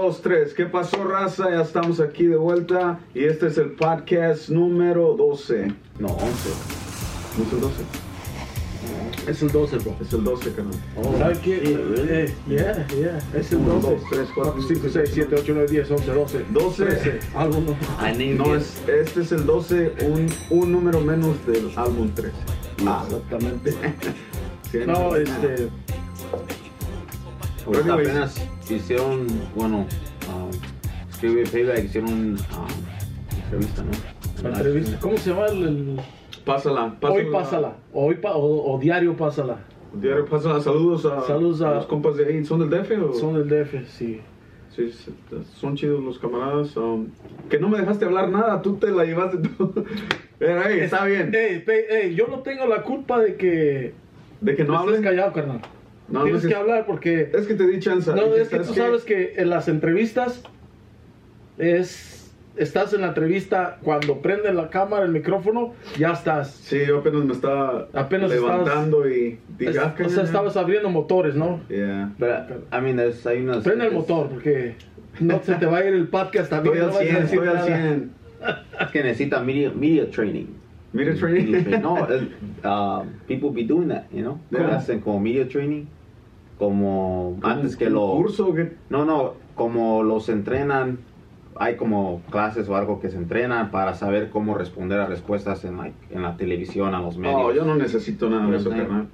dos, tres. ¿Qué pasó, raza? Ya estamos aquí de vuelta. Y este es el podcast número 12. No, 11. ¿No es el 12? Es el 12, bro. Es el 12, canal. ¿Sabes qué? Eh, yeah, yeah. Es el 1, 12. 2, 3, 4, 5, 6, 7, 8, 9, 10, 11, 12. 12. 13. Algo no. I named No, it. es, este es el 12, un, un número menos del álbum 13. Ah, exactamente. Sí, No, este. Ahorita anyways. apenas hicieron, bueno, um, Stevie Payback hicieron una entrevista, ¿no? La entrevista. ¿Cómo se llama el. el- Pásala, pásala. Hoy pásala. Hoy pa- o, o diario pásala. Diario, pásala. Saludos a, Saludos a- los compas de ahí. ¿Son del DF o? Son del DF, sí. Sí, son chidos los camaradas. um, que no me dejaste hablar nada, tú te la llevaste tú. Pero, hey, está bien. Ey, pe- ey, yo no tengo la culpa de que. De que no hablen. callado, carnal. No, Tienes no, que es- hablar porque. Es que te di chance. No, es que ¿sabes tú sabes que en las entrevistas es estás en la entrevista cuando prende la cámara, el micrófono, ya estás. Sí, yo apenas me estaba Apenas levantando y dije, Es- ah, o sea, estabas abriendo motores, ¿no? Yeah. But, I mean, there's, hay unas... Prende el motor porque no se te va a ir el podcast también. Estoy al no vas a 100, decir estoy al nada. 100. Es que necesita media, media training. Media Media training. No, uh, people be doing that, you know? Hacen como media training, como antes que ¿Un lo... curso que No, no, como los entrenan, hay como clases o algo que se entrenan para saber cómo responder a respuestas en, like, en la televisión, a los medios. No, yo no necesito nada de eso, carnal.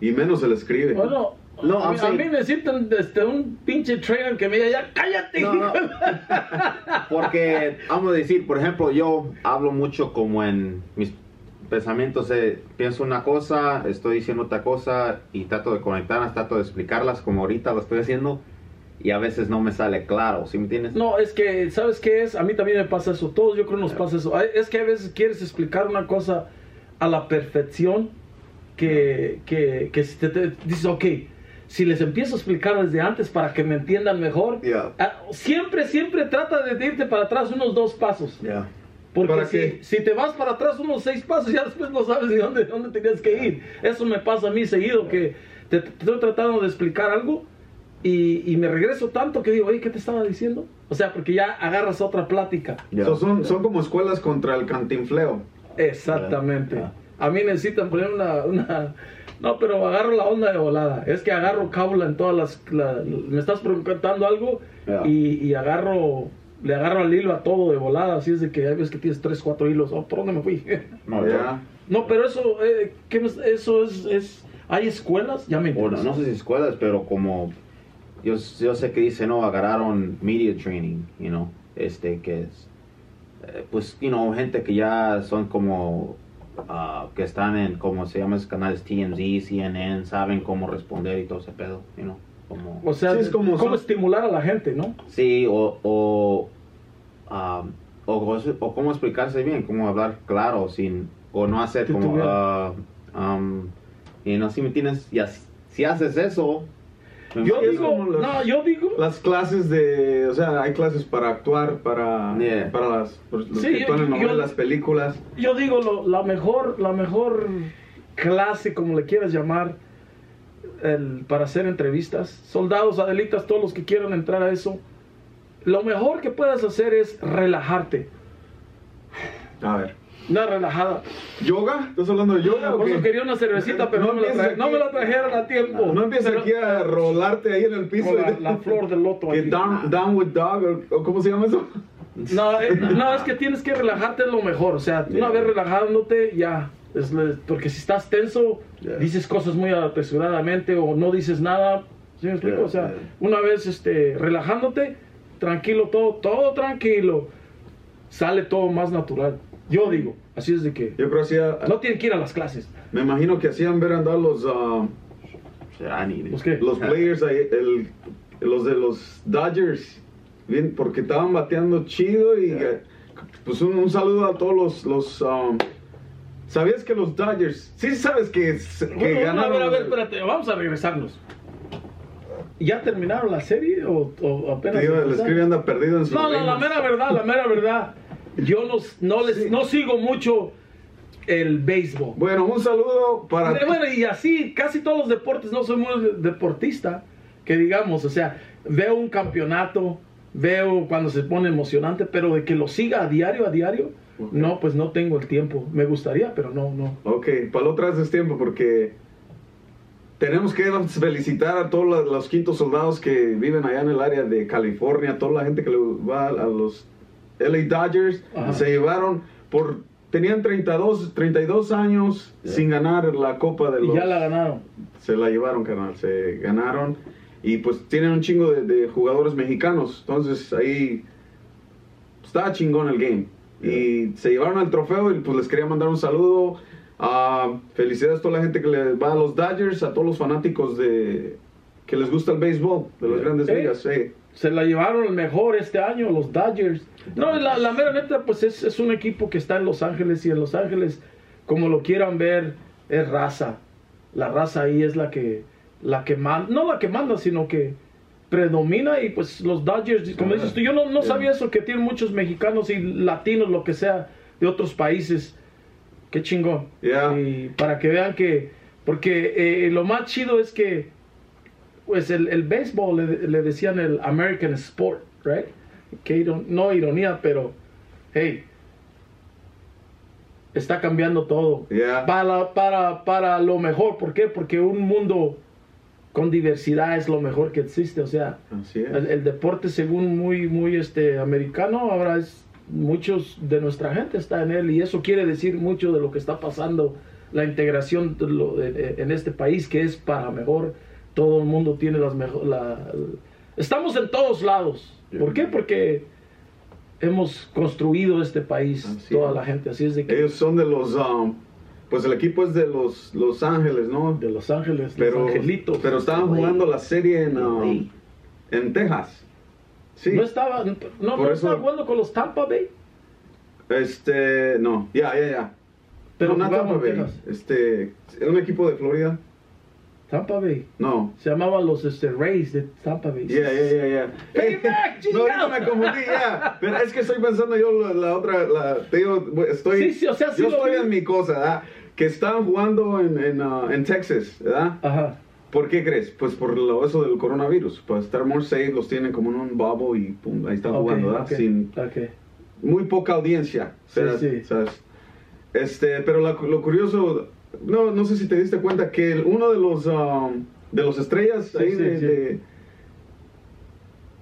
Y menos se le escribe. Bueno, No, a, mí, a este, un pinche trainer que me diga ya cállate. No, no. Porque, vamos a decir, por ejemplo, yo hablo mucho como en mis pensamientos, eh, pienso una cosa, estoy diciendo otra cosa y trato de conectarlas, trato de explicarlas como ahorita lo estoy haciendo y a veces no me sale claro, ¿sí me entiendes? No, es que, ¿sabes qué es? A mí también me pasa eso. Todos yo creo nos pasa eso. Es que a veces quieres explicar una cosa a la perfección que, que, que si te, te- dices, ok, si les empiezo a explicar desde antes para que me entiendan mejor, Yeah. ah, siempre, siempre trata de irte para atrás unos dos pasos. Ya. Porque ¿Para si, qué? si te vas para atrás unos seis pasos, ya después no sabes de dónde, dónde tenías que ir. Eso me pasa a mí seguido, que te, te estoy tratando de explicar algo y, y me regreso tanto que digo, oye, ¿qué te estaba diciendo? O sea, porque ya agarras otra plática. So, son, son como escuelas contra el cantinfleo. Exactamente. A mí necesitan poner una, una... No, pero agarro la onda de volada. Es que agarro cábula en todas las... la- me estás preguntando algo y agarro... Le agarro al hilo a todo de volada. Así es de que hay veces que tienes tres, cuatro hilos. Oh, ¿Por dónde me fui? No, Ya. No, pero eso, eh, ¿qué eso es, es, ¿hay escuelas? Ya me yo- o no, sé si escuelas, pero como yo, yo sé que dice, no, agarraron media training, you know, este que es, eh, pues, you know, gente que ya son como, ah, que están en, como se llaman esos canales TMZ, CNN, saben cómo responder y todo ese pedo, you know, como... O sea, Sí, es como cómo son- estimular a la gente, ¿no? Sí, o, o, um, o, o cómo explicarse bien, cómo hablar claro, sin, o no hacer como, uh, um, y no, si me tienes, y así- si haces eso, Yo digo, los- no, yo digo, Las clases de, o sea, hay clases para actuar, para, Yeah. para las, los Sí, que actúan en yo- novelas, películas. yo digo lo- la mejor, la mejor clase, como le quieras llamar, el- para hacer entrevistas, soldados, adelitas, todos los que quieran entrar a eso, lo mejor que puedes hacer es relajarte, A ver. una relajada. ¿Yoga? ¿Estás hablando de yoga Por eso quería una cervecita, pero no, me, la tra- no aquí- me la trajeron a tiempo. No empieces Pero- aquí a rolarte ahí en el piso. La, la flor del loto. Que aquí. down, downward dog, o, ¿cómo se llama eso? No, eh, no, es que tienes que relajarte es lo mejor. O sea, una vez relajándote, ya. Es porque si estás tenso, Yeah. dices cosas muy apresuradamente o no dices nada. ¿Sí me explico? Yeah, o sea, una vez este, relajándote, tranquilo, todo, todo tranquilo, sale todo más natural. Yo digo, así es de que Yo creo que hacía, no tienen que ir a las clases. me imagino que hacían ver andar los, ah, it. ¿Los qué? los players, ahí, el, los de los Dodgers, bien, porque estaban bateando chido y eh, pues un, un saludo a todos los, los um, ¿sabías que los Dodgers, sí sabes que, que Bueno, ganaron? a ver, a ver, espérate, vamos a regresarnos. ¿Ya terminaron la serie o, o apenas? Digo, el escribe anda perdido en su No, no, la mera verdad, la mera verdad. Yo no, no, les, Sí. no sigo mucho el béisbol. Bueno, un saludo para Eh, Bueno, y así, casi todos los deportes, no soy muy deportista, que digamos, o sea, veo un campeonato veo cuando se pone emocionante, pero de que lo siga a diario, a diario, No, pues no tengo el tiempo. Me gustaría, pero no, no. Ok, para lo otro es tiempo porque tenemos que felicitar a todos los, los quintos soldados que viven allá en el área de California, toda la gente que va a los LA Dodgers. Ajá. Se llevaron por... Tenían 32, 32 años Yeah. sin ganar la Copa de Y los... ya la ganaron. Se la llevaron, carnal. Se ganaron. Y pues tienen un chingo de, de jugadores mexicanos. Entonces ahí estaba chingón el game. Y se llevaron al trofeo y pues les quería mandar un saludo. Ah, felicidades a toda la gente que le va a los Dodgers, a todos los fanáticos de que les gusta el béisbol de las grandes ligas. sí. Se la llevaron el mejor este año, los Dodgers. No, la, la mera neta, pues es, es un equipo que está en Los Ángeles y en Los Ángeles, como lo quieran ver, es raza. La raza ahí es la que, la que manda, no la que manda, sino que predomina y pues los Dodgers, como dices tú, yo no, no sabía eso, que tienen muchos mexicanos y latinos, lo que sea, de otros países. Qué chingón. Yeah. Y para que vean que, porque eh, lo más chido es que pues el, el béisbol le, le decían el American Sport, right? Que iron- no ironía, pero hey, está cambiando todo. Yeah. Para, para, para lo mejor, ¿por qué? Porque un mundo con diversidad es lo mejor que existe, o sea, Así es. el, el deporte según muy, muy este, americano, ahora es, muchos de nuestra gente está en él y eso quiere decir mucho de lo que está pasando, la integración de lo- de- de- en este país que es para mejor, todo el mundo tiene las mejores, estamos en todos lados, ¿por qué? Porque hemos construido este país, Así toda es. la gente, así es de que Ellos son de los... um, pues el equipo es de los Los Ángeles, ¿no? de Los Ángeles, Pero, los angelitos. pero estaban Güey. jugando la serie en, um, en Texas. Sí. No estaba, no, no Por estaba jugando con los Tampa Bay, Este, no, ya, ya, ya. pero no, no jugaban Tampa Bay. Texas. Este, era un equipo de Florida. Tampa Bay. No. Se llamaban los este, Rays de Tampa Bay. Yeah, yeah, yeah, yeah. Piggyback, no, ahorita me confundí, ya. Pero es que estoy pensando yo la, la otra, la, te digo, estoy, Sí, sí, o sea, sí yo estoy vi. en mi cosa, ¿verdad? Que estaban jugando en, en, ah, en Texas, ¿verdad? Ajá. ¿Por qué crees? Pues por lo, eso del coronavirus. Para estar more safe, los tienen como en un bubble y pum, ahí están Ok, jugando, ¿verdad? ok, Sin, ok. muy poca audiencia. Sí, ¿sabes? sí. ¿sabes? Este, pero la- lo curioso, no, no sé si te diste cuenta que el- uno de los um, de los estrellas Sí, ahí sí, de, sí. de-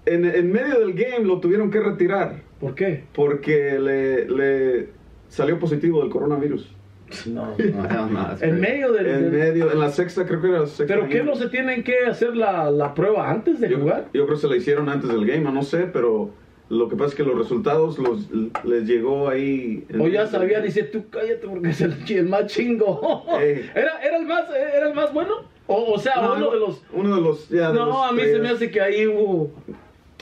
en, en medio del game lo tuvieron que retirar ¿Por qué? porque le, le salió positivo del coronavirus. No. No, no, en medio del... En del- medio, en la sexta, creo que era la sexta. ¿Pero qué no se tienen que hacer la, la prueba antes de yo, jugar? yo creo que se la hicieron antes del game, no sé, pero lo que pasa es que los resultados los, les llegó ahí. O ya sabían, dice, tú cállate porque es el, más chingo. Ey. ¿Era, era, el más, ¿Era el más bueno? O, o sea, No, uno de los... Uno de los. ya, de los No, a mí se me hace que ahí hubo,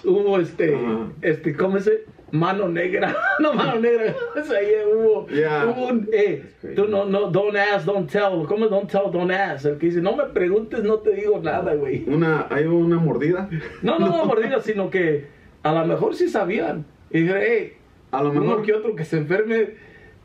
hubo este, este, ¿cómo se? Mano negra, no mano negra, o sea, ahí hubo, Yeah. hubo un, eh, tú no, no, don't ask, don't tell, ¿cómo don't tell, don't ask? El que dice, no me preguntes, no te digo nada, güey. Una, hay una mordida. No, no, no, mordida, sino que a lo mejor sí sabían. Y dije, hey, A lo uno mejor. que otro que se enferme,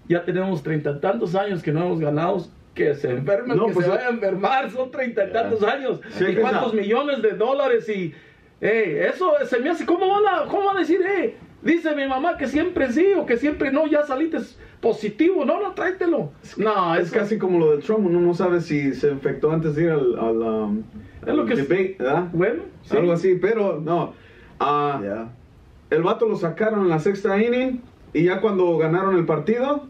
ya tenemos treinta y tantos años que no hemos ganado, que se enfermen, No, que pues, se vaya a enfermar, son treinta y tantos años. Sí, y cuántos no. millones de dólares y, hey, eso se me hace, ¿cómo van a, cómo van a decir, hey, dice mi mamá que siempre sí o que siempre no, ya saliste positivo, no, no, tráetelo. No, Es casi como lo del Trump, uno no sabe si se infectó antes de ir al, al, um, Es lo al que es- debate, ¿verdad? Bueno, sí. Algo así, pero no. Ah, Yeah. El vato lo sacaron en la sexta inning y ya cuando ganaron el partido,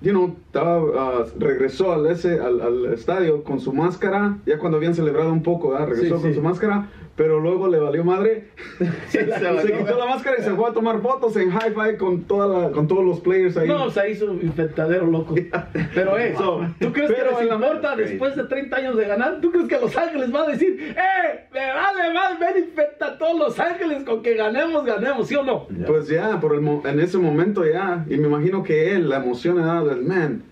you know, estaba, ah, regresó al, ese, al, al estadio con su máscara, ya cuando habían celebrado un poco, ¿verdad? regresó Sí, con sí. su máscara, pero luego le valió madre. Se la- se quitó la máscara y se fue a tomar fotos en hi-fi con, toda la, con todos los players ahí. No, se hizo un infectadero loco. Pero, eh, So, ¿tú crees que pero les en la- importa después de 30 años de ganar? ¿Tú crees que Los Ángeles va a decir, eh, me vale más, ven infecta a todos Los Ángeles con que ganemos, ganemos, ¿sí o no? Yeah. Pues ya, por el mo- en ese momento ya, y me imagino que él, la emoción era del man.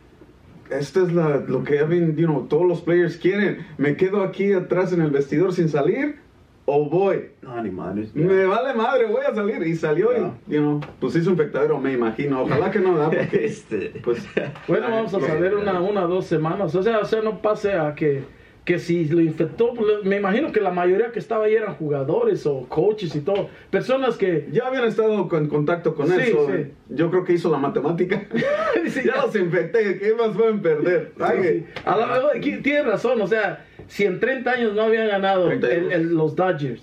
Esto es la, lo que you know, todos los players quieren. ¿Me quedo aquí atrás en el vestidor sin salir o voy? No, ni madres. Me vale madre, voy a salir. Y salió Ya. y, you know, pues hizo un infectadero, me imagino. Ojalá que no da, porque, este. pues... Bueno, vamos a saber una, una, dos semanas. O sea, o sea, no pase a que, que si lo infectó, me imagino que la mayoría que estaba ahí eran jugadores o coaches y todo, personas que... Ya habían estado en contacto con Sí, eso. sí. Yo creo que hizo la matemática. Sí, ya ya. los infecté, ¿qué más pueden perder? Ay, Sí, sí. A mejor aquí tienes razón, o sea, si en 30 años no habían ganado 30 el- el- los Dodgers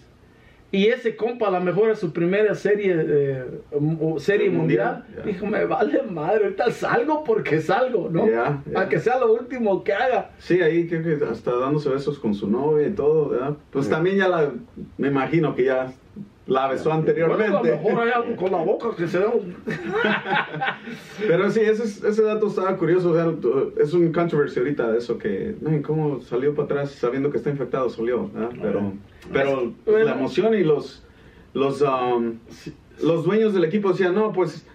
y ese compa a lo mejor es su primera serie eh, serie mundial, Mundial, ya. dijo, me vale madre, ahorita salgo porque salgo, ¿no? Ya, ya. A que sea lo último que haga. Sí, ahí creo que hasta dándose besos con su novia y todo, ¿verdad? Pues también ya la, me imagino que ya la besó anteriormente. Bueno, a lo mejor hay algo con la boca que se Pero sí, ese, es- ese dato estaba curioso. o sea, es un controversy ahorita de eso que, "Ay, ¿cómo salió para atrás sabiendo que está infectado? Salió, ¿verdad? Pero, pero Bueno. la emoción y los, los, um, los dueños del equipo decían, no, pues,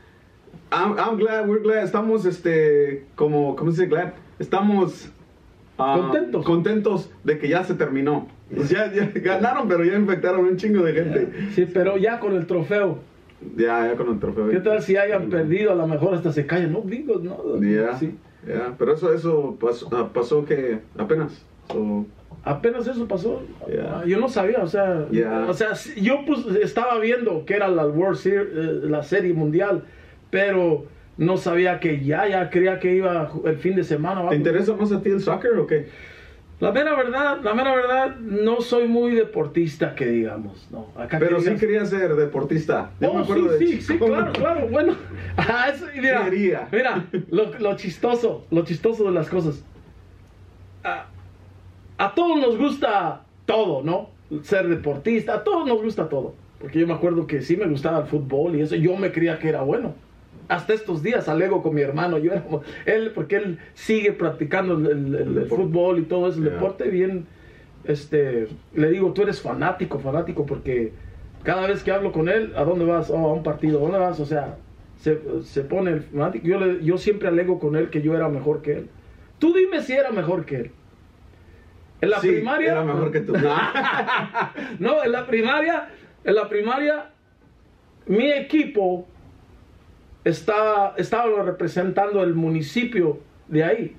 I'm, I'm glad, we're glad, estamos, este, como, ¿cómo se dice glad? Estamos ah, Contentos. contentos de que ya se terminó. Pues ya, ya ganaron, pero ya infectaron un chingo de gente. Sí, pero ya con el trofeo. Ya, ya con el trofeo. ¿Qué tal si hayan perdido? A lo mejor hasta se callan. No digo, no. Ya, Sí. ya, pero eso, eso pasó, ah, pasó que apenas. So, Apenas eso pasó. Yeah. Ah, Yo no sabía, o sea, Yeah. o sea, yo pues estaba viendo que era la World Series, eh, la serie mundial, pero no sabía que ya, ya creía que iba el fin de semana. ¿Te interesa más a ti el soccer o qué? La mera verdad, la mera verdad, no soy muy deportista que digamos, no. Acá que Pero sí quería ser deportista. Yo Oh, me acuerdo sí, de sí, sí, claro, claro, bueno. Ah, eso, mira, Quería. mira, lo, lo chistoso, lo chistoso de las cosas. A, a todos nos gusta todo, ¿no? Ser deportista, a todos nos gusta todo. Porque yo me acuerdo que sí me gustaba el fútbol y eso, yo me creía que era bueno. Hasta estos días alego con mi hermano, yo era él, porque él sigue practicando el, el- el- el deporte. fútbol y todo ese deporte bien, este, le digo, tú eres fanático, fanático, porque cada vez que hablo con él, ¿a dónde vas? Oh, a un partido, ¿a dónde vas? O sea, se, se pone el fanático. Yo, le- yo siempre alego con él que yo era mejor que él. Tú dime si era mejor que él. En la Sí, primaria. Era mejor que tú. No, en la primaria, en la primaria, mi equipo estaba, estaba representando el municipio de ahí.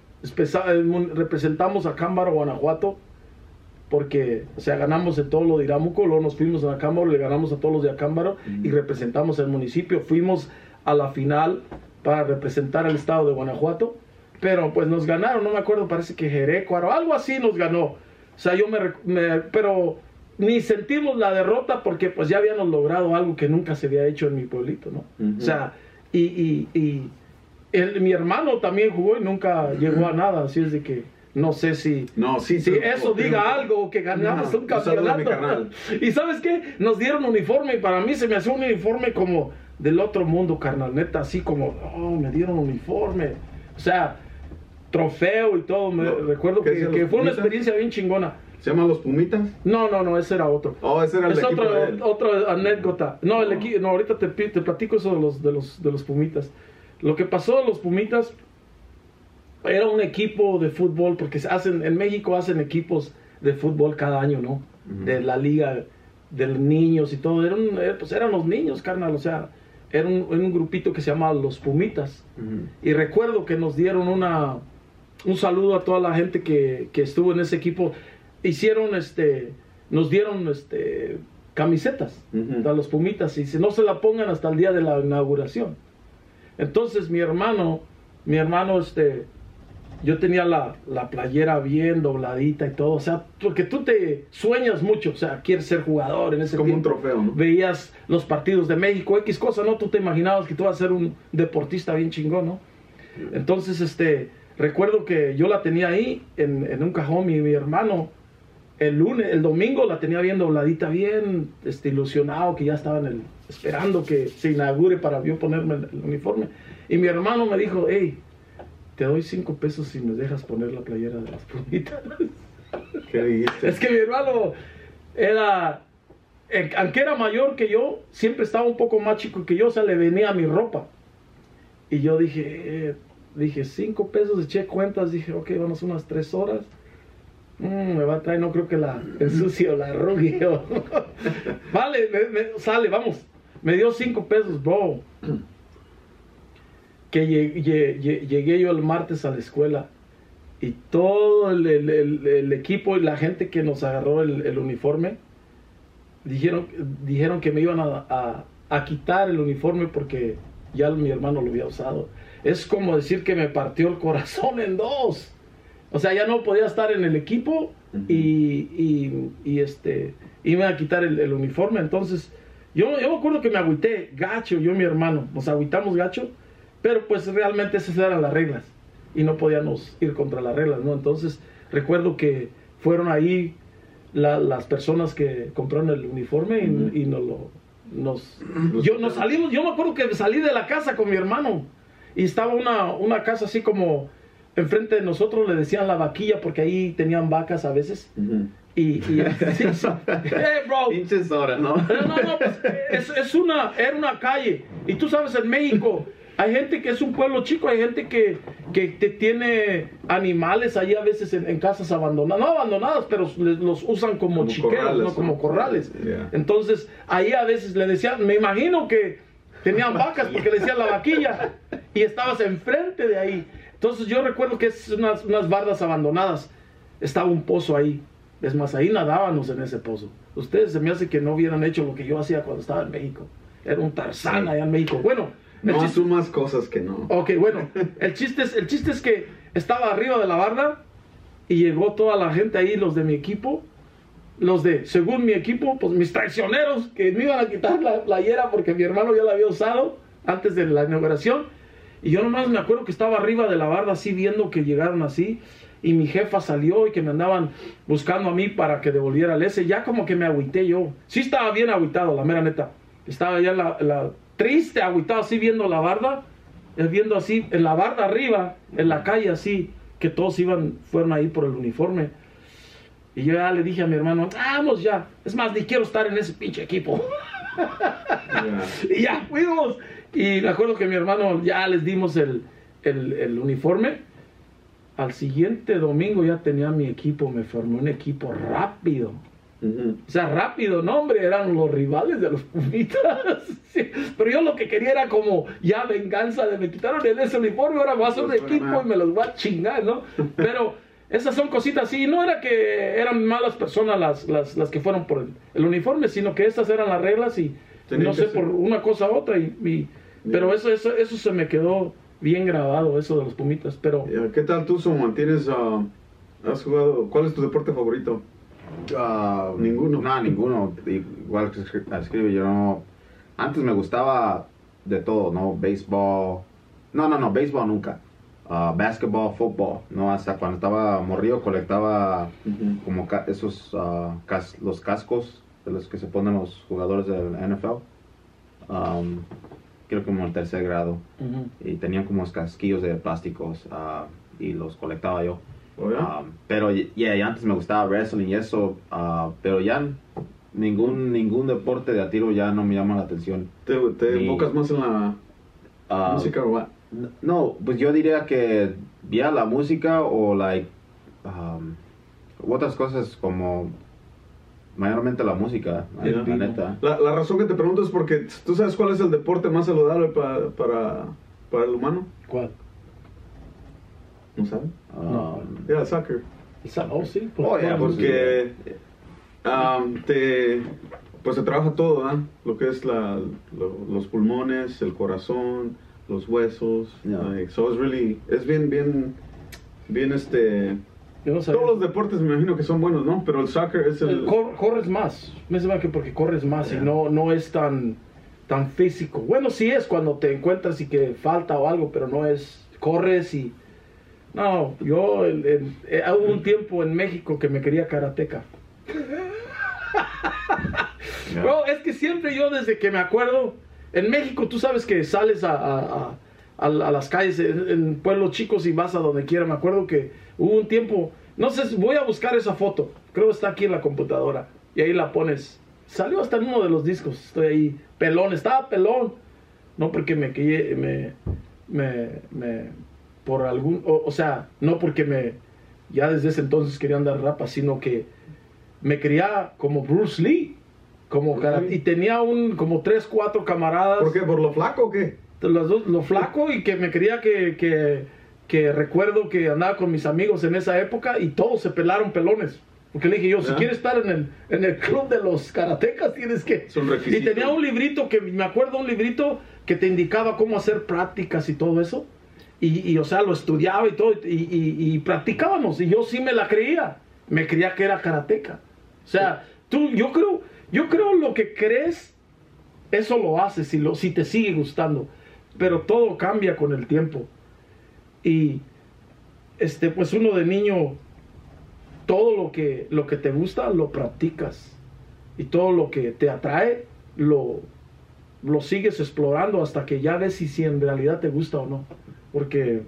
Representamos a Cámbaro, Guanajuato, porque, o sea, ganamos en todo lo de Iramuco, luego nos fuimos a Acámbaro, le ganamos a todos los de Acámbaro y representamos el municipio. Fuimos a la final para representar al estado de Guanajuato, pero pues nos ganaron, no me acuerdo, parece que Jerecuaro, algo así nos ganó. O sea, yo me, pero ni sentimos la derrota porque pues ya habíamos logrado algo que nunca se había hecho en mi pueblito, ¿no? O sea, y, y, y él- mi hermano también jugó y nunca llegó a nada, así es de que no sé si... No, sí, Si pero- eso pero- diga algo, que ganamos No, un campeonato. Y sabes qué, nos dieron uniforme y para mí se me hacía un uniforme como del otro mundo, carnal, neta, así como, oh, me dieron uniforme. O sea, trofeo y todo, me No, recuerdo ¿qué que, que fue una experiencia bien chingona. ¿Se llaman los Pumitas? No, no, no, ese era otro. Oh, ese era el Es equipo otra, de él. otra anécdota. No, el equipo, no, ahorita te, te platico eso de los, de los, de los Pumitas. Lo que pasó de los Pumitas era un equipo de fútbol, porque se hacen, en México hacen equipos de fútbol cada año, ¿no? Ujú. De la liga de los niños y todo. Eran, eh, pues eran los niños, carnal, o sea, era un, era un grupito que se llamaba Los Pumitas. Ujú. Y recuerdo que nos dieron una, un saludo a toda la gente que, que estuvo en ese equipo. Hicieron este, nos dieron este, camisetas Ujú. a los Pumitas y si no se la pongan hasta el día de la inauguración. Entonces mi hermano, mi hermano, este, yo tenía la, la playera bien dobladita y todo, o sea, porque tú te sueñas mucho, o sea, quieres ser jugador en ese Como un trofeo, ¿no? Veías los partidos de México, X cosa, ¿no? Tú te imaginabas que tú vas a ser un deportista bien chingón, ¿no? Entonces, este, recuerdo que yo la tenía ahí en, en un cajón, mi, mi hermano, el lunes, el domingo la tenía bien dobladita, bien este, ilusionado, que ya estaba en el, esperando que se inaugure para yo ponerme el, el uniforme. Y mi hermano me dijo, hey, te doy cinco pesos si me dejas poner la playera de las pumitas. ¿Qué dijiste? Es que mi hermano era, eh, aunque era mayor que yo, siempre estaba un poco más chico que yo, o sea, le venía mi ropa. Y yo dije, eh, dije, cinco pesos, eché cuentas, dije, ok, vamos unas tres horas. Mm, me va a traer, no creo que la ensucie o la arrugue. vale, me- sale, vamos. Me dio cinco pesos, bro. Que lle- lle- lle- llegué yo el martes a la escuela y todo el, equipo y la gente que nos agarró el, el uniforme dijeron, dijeron que me iban a, a- a quitar el uniforme porque ya mi hermano lo había usado. Es como decir que me partió el corazón en dos. O sea, ya no podía estar en el equipo y, y, y, este, iban a quitar el, el uniforme. Entonces, yo, yo me acuerdo que me agüité gacho, yo y mi hermano, nos agüitamos gacho, pero pues realmente esas eran las reglas y no podíamos ir contra las reglas, ¿no? Entonces, recuerdo que fueron ahí la- las personas que compraron el uniforme y, Ujú. y nos lo... Nos, yo, nos salimos, yo me acuerdo que salí de la casa con mi hermano y estaba una, una casa así como enfrente de nosotros, le decían la vaquilla porque ahí tenían vacas a veces. Ujú. Y, y sí, sí. Hey, bro, Pinches horas, ¿no? no, no, no, pues, es, es una, era una calle. Y tú sabes, en México hay gente que es un pueblo chico, hay gente que, que te tiene animales ahí a veces en, en casas abandonadas, no abandonadas, pero les- los usan como, Como chiqueros, corrales, ¿no? como corrales. Yeah. Entonces, ahí a veces le decían, me imagino que tenían vacas porque le decían la vaquilla y estabas enfrente de ahí. Entonces yo recuerdo que es unas, unas bardas abandonadas. Estaba un pozo ahí. Es más, ahí nadábamos en ese pozo. Ustedes se me hace que no hubieran hecho lo que yo hacía cuando estaba en México. Era un tarzán allá en México. Bueno, No chiste- asumas cosas que no. Ok, bueno, el chiste, es, el chiste es que estaba arriba de la barda y llegó toda la gente ahí, los de mi equipo, los de, según mi equipo, pues mis traicioneros que me iban a quitar la playera porque mi hermano ya la había usado antes de la inauguración. Y yo nomás me acuerdo que estaba arriba de la barda así viendo que llegaron así. Y mi jefa salió y que me andaban buscando a mí para que devolviera el S. Ya como que me agüité yo. Sí estaba bien agüitado, la mera neta. Estaba ya la, la triste, agüitado así viendo la barda. eh, Viendo así, en la barda arriba, en la calle así, que todos iban, fueron ahí por el uniforme. Y yo ya le dije a mi hermano, vamos ya. Es más, ni quiero estar en ese pinche equipo. Yeah. Y ya fuimos. Y me acuerdo que mi hermano ya les dimos el, el- el uniforme. Al siguiente domingo ya tenía mi equipo, me formé un equipo rápido. O sea, rápido, no, hombre, eran los rivales de los Pumitas. Sí, Pero yo lo que quería era como ya venganza de me quitaron el ese uniforme, ahora voy a hacer un equipo y me los voy a chingar, ¿no? Pero esas son cositas así. No era que eran malas personas las, las, las que fueron por el, el uniforme, sino que esas eran las reglas y no sé, ser. por una cosa u otra. Y, y- pero eso, eso, eso se me quedó bien grabado, eso de los Pumitas. Pero Yeah, ¿Qué tal tú, Soman? ¿Tienes, ah, has jugado, cuál es tu deporte favorito? Ah, Ninguno. No, ninguno. Igual que escri- escribe, yo no. Antes me gustaba de todo, ¿no? Béisbol. No, no, no, béisbol nunca. Ah, basketball, fútbol. No, hasta cuando estaba morrido colectaba como ca- esos ah, cas- los cascos de los que se ponen los jugadores del NFL. Um, creo que como el tercer grado. Y tenían como casquillos de plásticos ah, y los colectaba yo. ¿Oh? Um, pero ya y antes me gustaba wrestling y eso, ah, pero ya ningún ningún deporte de a tiro ya no me llama la atención. ¿Te, te enfocas más en la Ah, música o what? No, pues yo diría que ya la música o like um, otras cosas como mayormente la música, la, El la neta. La, la razón que te pregunto es porque tú sabes cuál es el deporte más saludable pa- para, para el humano. ¿Cuál? ¿No sabes? Um, Yeah, soccer. Oh, sí. Oh, ya, ¿cuál? pues, Porque um, te, pues se trabaja todo, ¿ah? Lo que es la, lo- los pulmones, el corazón, los huesos. Yeah. like, so it's really, es bien, bien, bien este... Yo no sabía. Todos los deportes me imagino que son buenos, ¿no? Pero el soccer es el... Cor- corres más. Me se que porque corres más y no, no es tan, tan físico. Bueno, sí es cuando te encuentras y que falta o algo, pero no es. Corres y. No, yo el- el- eh, hubo un tiempo en México que me quería karateca. yeah. Bro, es que siempre yo desde que me acuerdo, en México tú sabes que sales a, a- a- a- a las calles, en, en pueblos chicos y vas a donde quiera. Me acuerdo que hubo un tiempo, no sé, voy a buscar esa foto, creo que está aquí en la computadora y ahí la pones. Salió hasta en uno de los discos, estoy ahí, pelón, estaba pelón. No porque me quedé, me, me, me, por algún, o, o sea, no porque me, ya desde ese entonces quería andar rapa, sino que me quería como Bruce Lee, como y tenía un como tres, cuatro camaradas, ¿Por qué? ¿Por lo flaco o qué? Los dos, lo flaco y que me quería que, que, que recuerdo que andaba con mis amigos en esa época y todos se pelaron pelones. Porque le dije yo, si quieres estar en el, en el club de los karatecas, tienes que... Es un Y tenía un librito que, me acuerdo un librito que te indicaba cómo hacer prácticas y todo eso. Y, y, o sea, lo estudiaba y todo, y, y- y practicábamos. Y yo sí me la creía. Me creía que era karateca. O sea, tú, yo creo, yo creo lo que crees, eso lo haces si, lo, si te sigue gustando. Pero todo cambia con el tiempo. Y, este, pues uno de niño, todo lo que, lo que te gusta, lo practicas. Y todo lo que te atrae, lo, lo sigues explorando hasta que ya ves si, si en realidad te gusta o no. Porque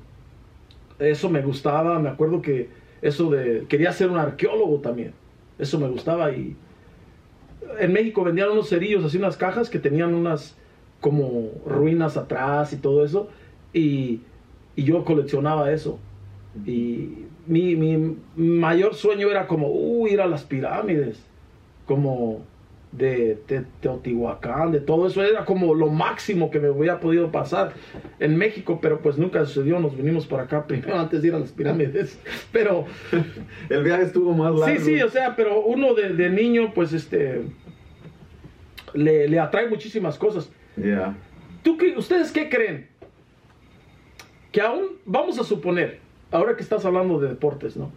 eso me gustaba, me acuerdo que eso de, quería ser un arqueólogo también. Eso me gustaba y en México vendían unos cerillos, así unas cajas que tenían unas como ruinas atrás y todo eso. Y, y yo coleccionaba eso. Y mi, mi mayor sueño era como uh, ir a las pirámides, como de, Te- Teotihuacán, de todo eso. Era como lo máximo que me hubiera podido pasar en México, pero pues nunca sucedió. Nos vinimos para acá primero antes de ir a las pirámides. Pero El viaje estuvo más largo. Sí, sí, o sea, pero uno de, de niño, pues, este, le, le atrae muchísimas cosas. Yeah. ¿Tú qué, ¿Ustedes qué creen? Que aún, vamos a suponer, ahora que estás hablando de deportes, ¿no?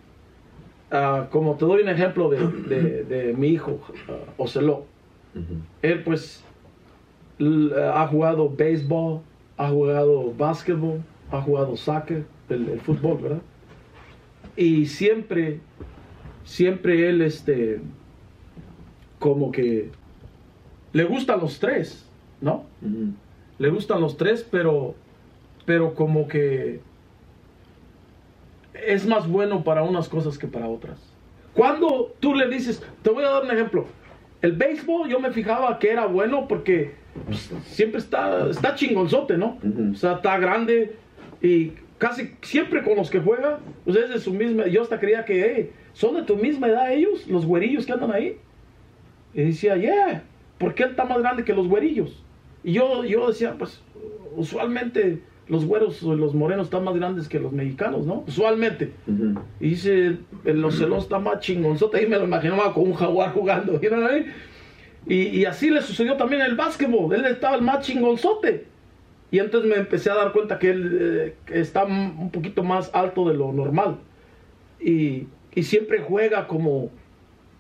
Ah, como te doy un ejemplo de, de- de mi hijo, ah, Ocelot. Él, pues, l- ha jugado béisbol, ha jugado básquetbol, ha jugado soccer, el, el fútbol, ¿verdad? Y siempre, siempre él, este, como que le gustan los tres, ¿no? Le gustan los tres, pero, pero como que es más bueno para unas cosas que para otras. Cuando tú le dices, te voy a dar un ejemplo. El béisbol yo me fijaba que era bueno porque pues, siempre está, está chingonzote, ¿no? O sea, está grande y casi siempre con los que juega, pues es de su misma, yo hasta creía que hey, son de tu misma edad ellos, los güerillos que andan ahí. Y decía, yeah, ¿por qué él está más grande que los güerillos? Y yo, yo decía, pues usualmente los güeros o los morenos están más grandes que los mexicanos, ¿no? Usualmente. Y dice, el ocelot está más chingonzote. Ahí me lo imaginaba con un jaguar jugando. ¿you know what I mean? Y, y así le sucedió también el básquetbol. Él estaba el más chingonzote. Y entonces me empecé a dar cuenta que él eh, está un poquito más alto de lo normal. Y, y siempre juega como,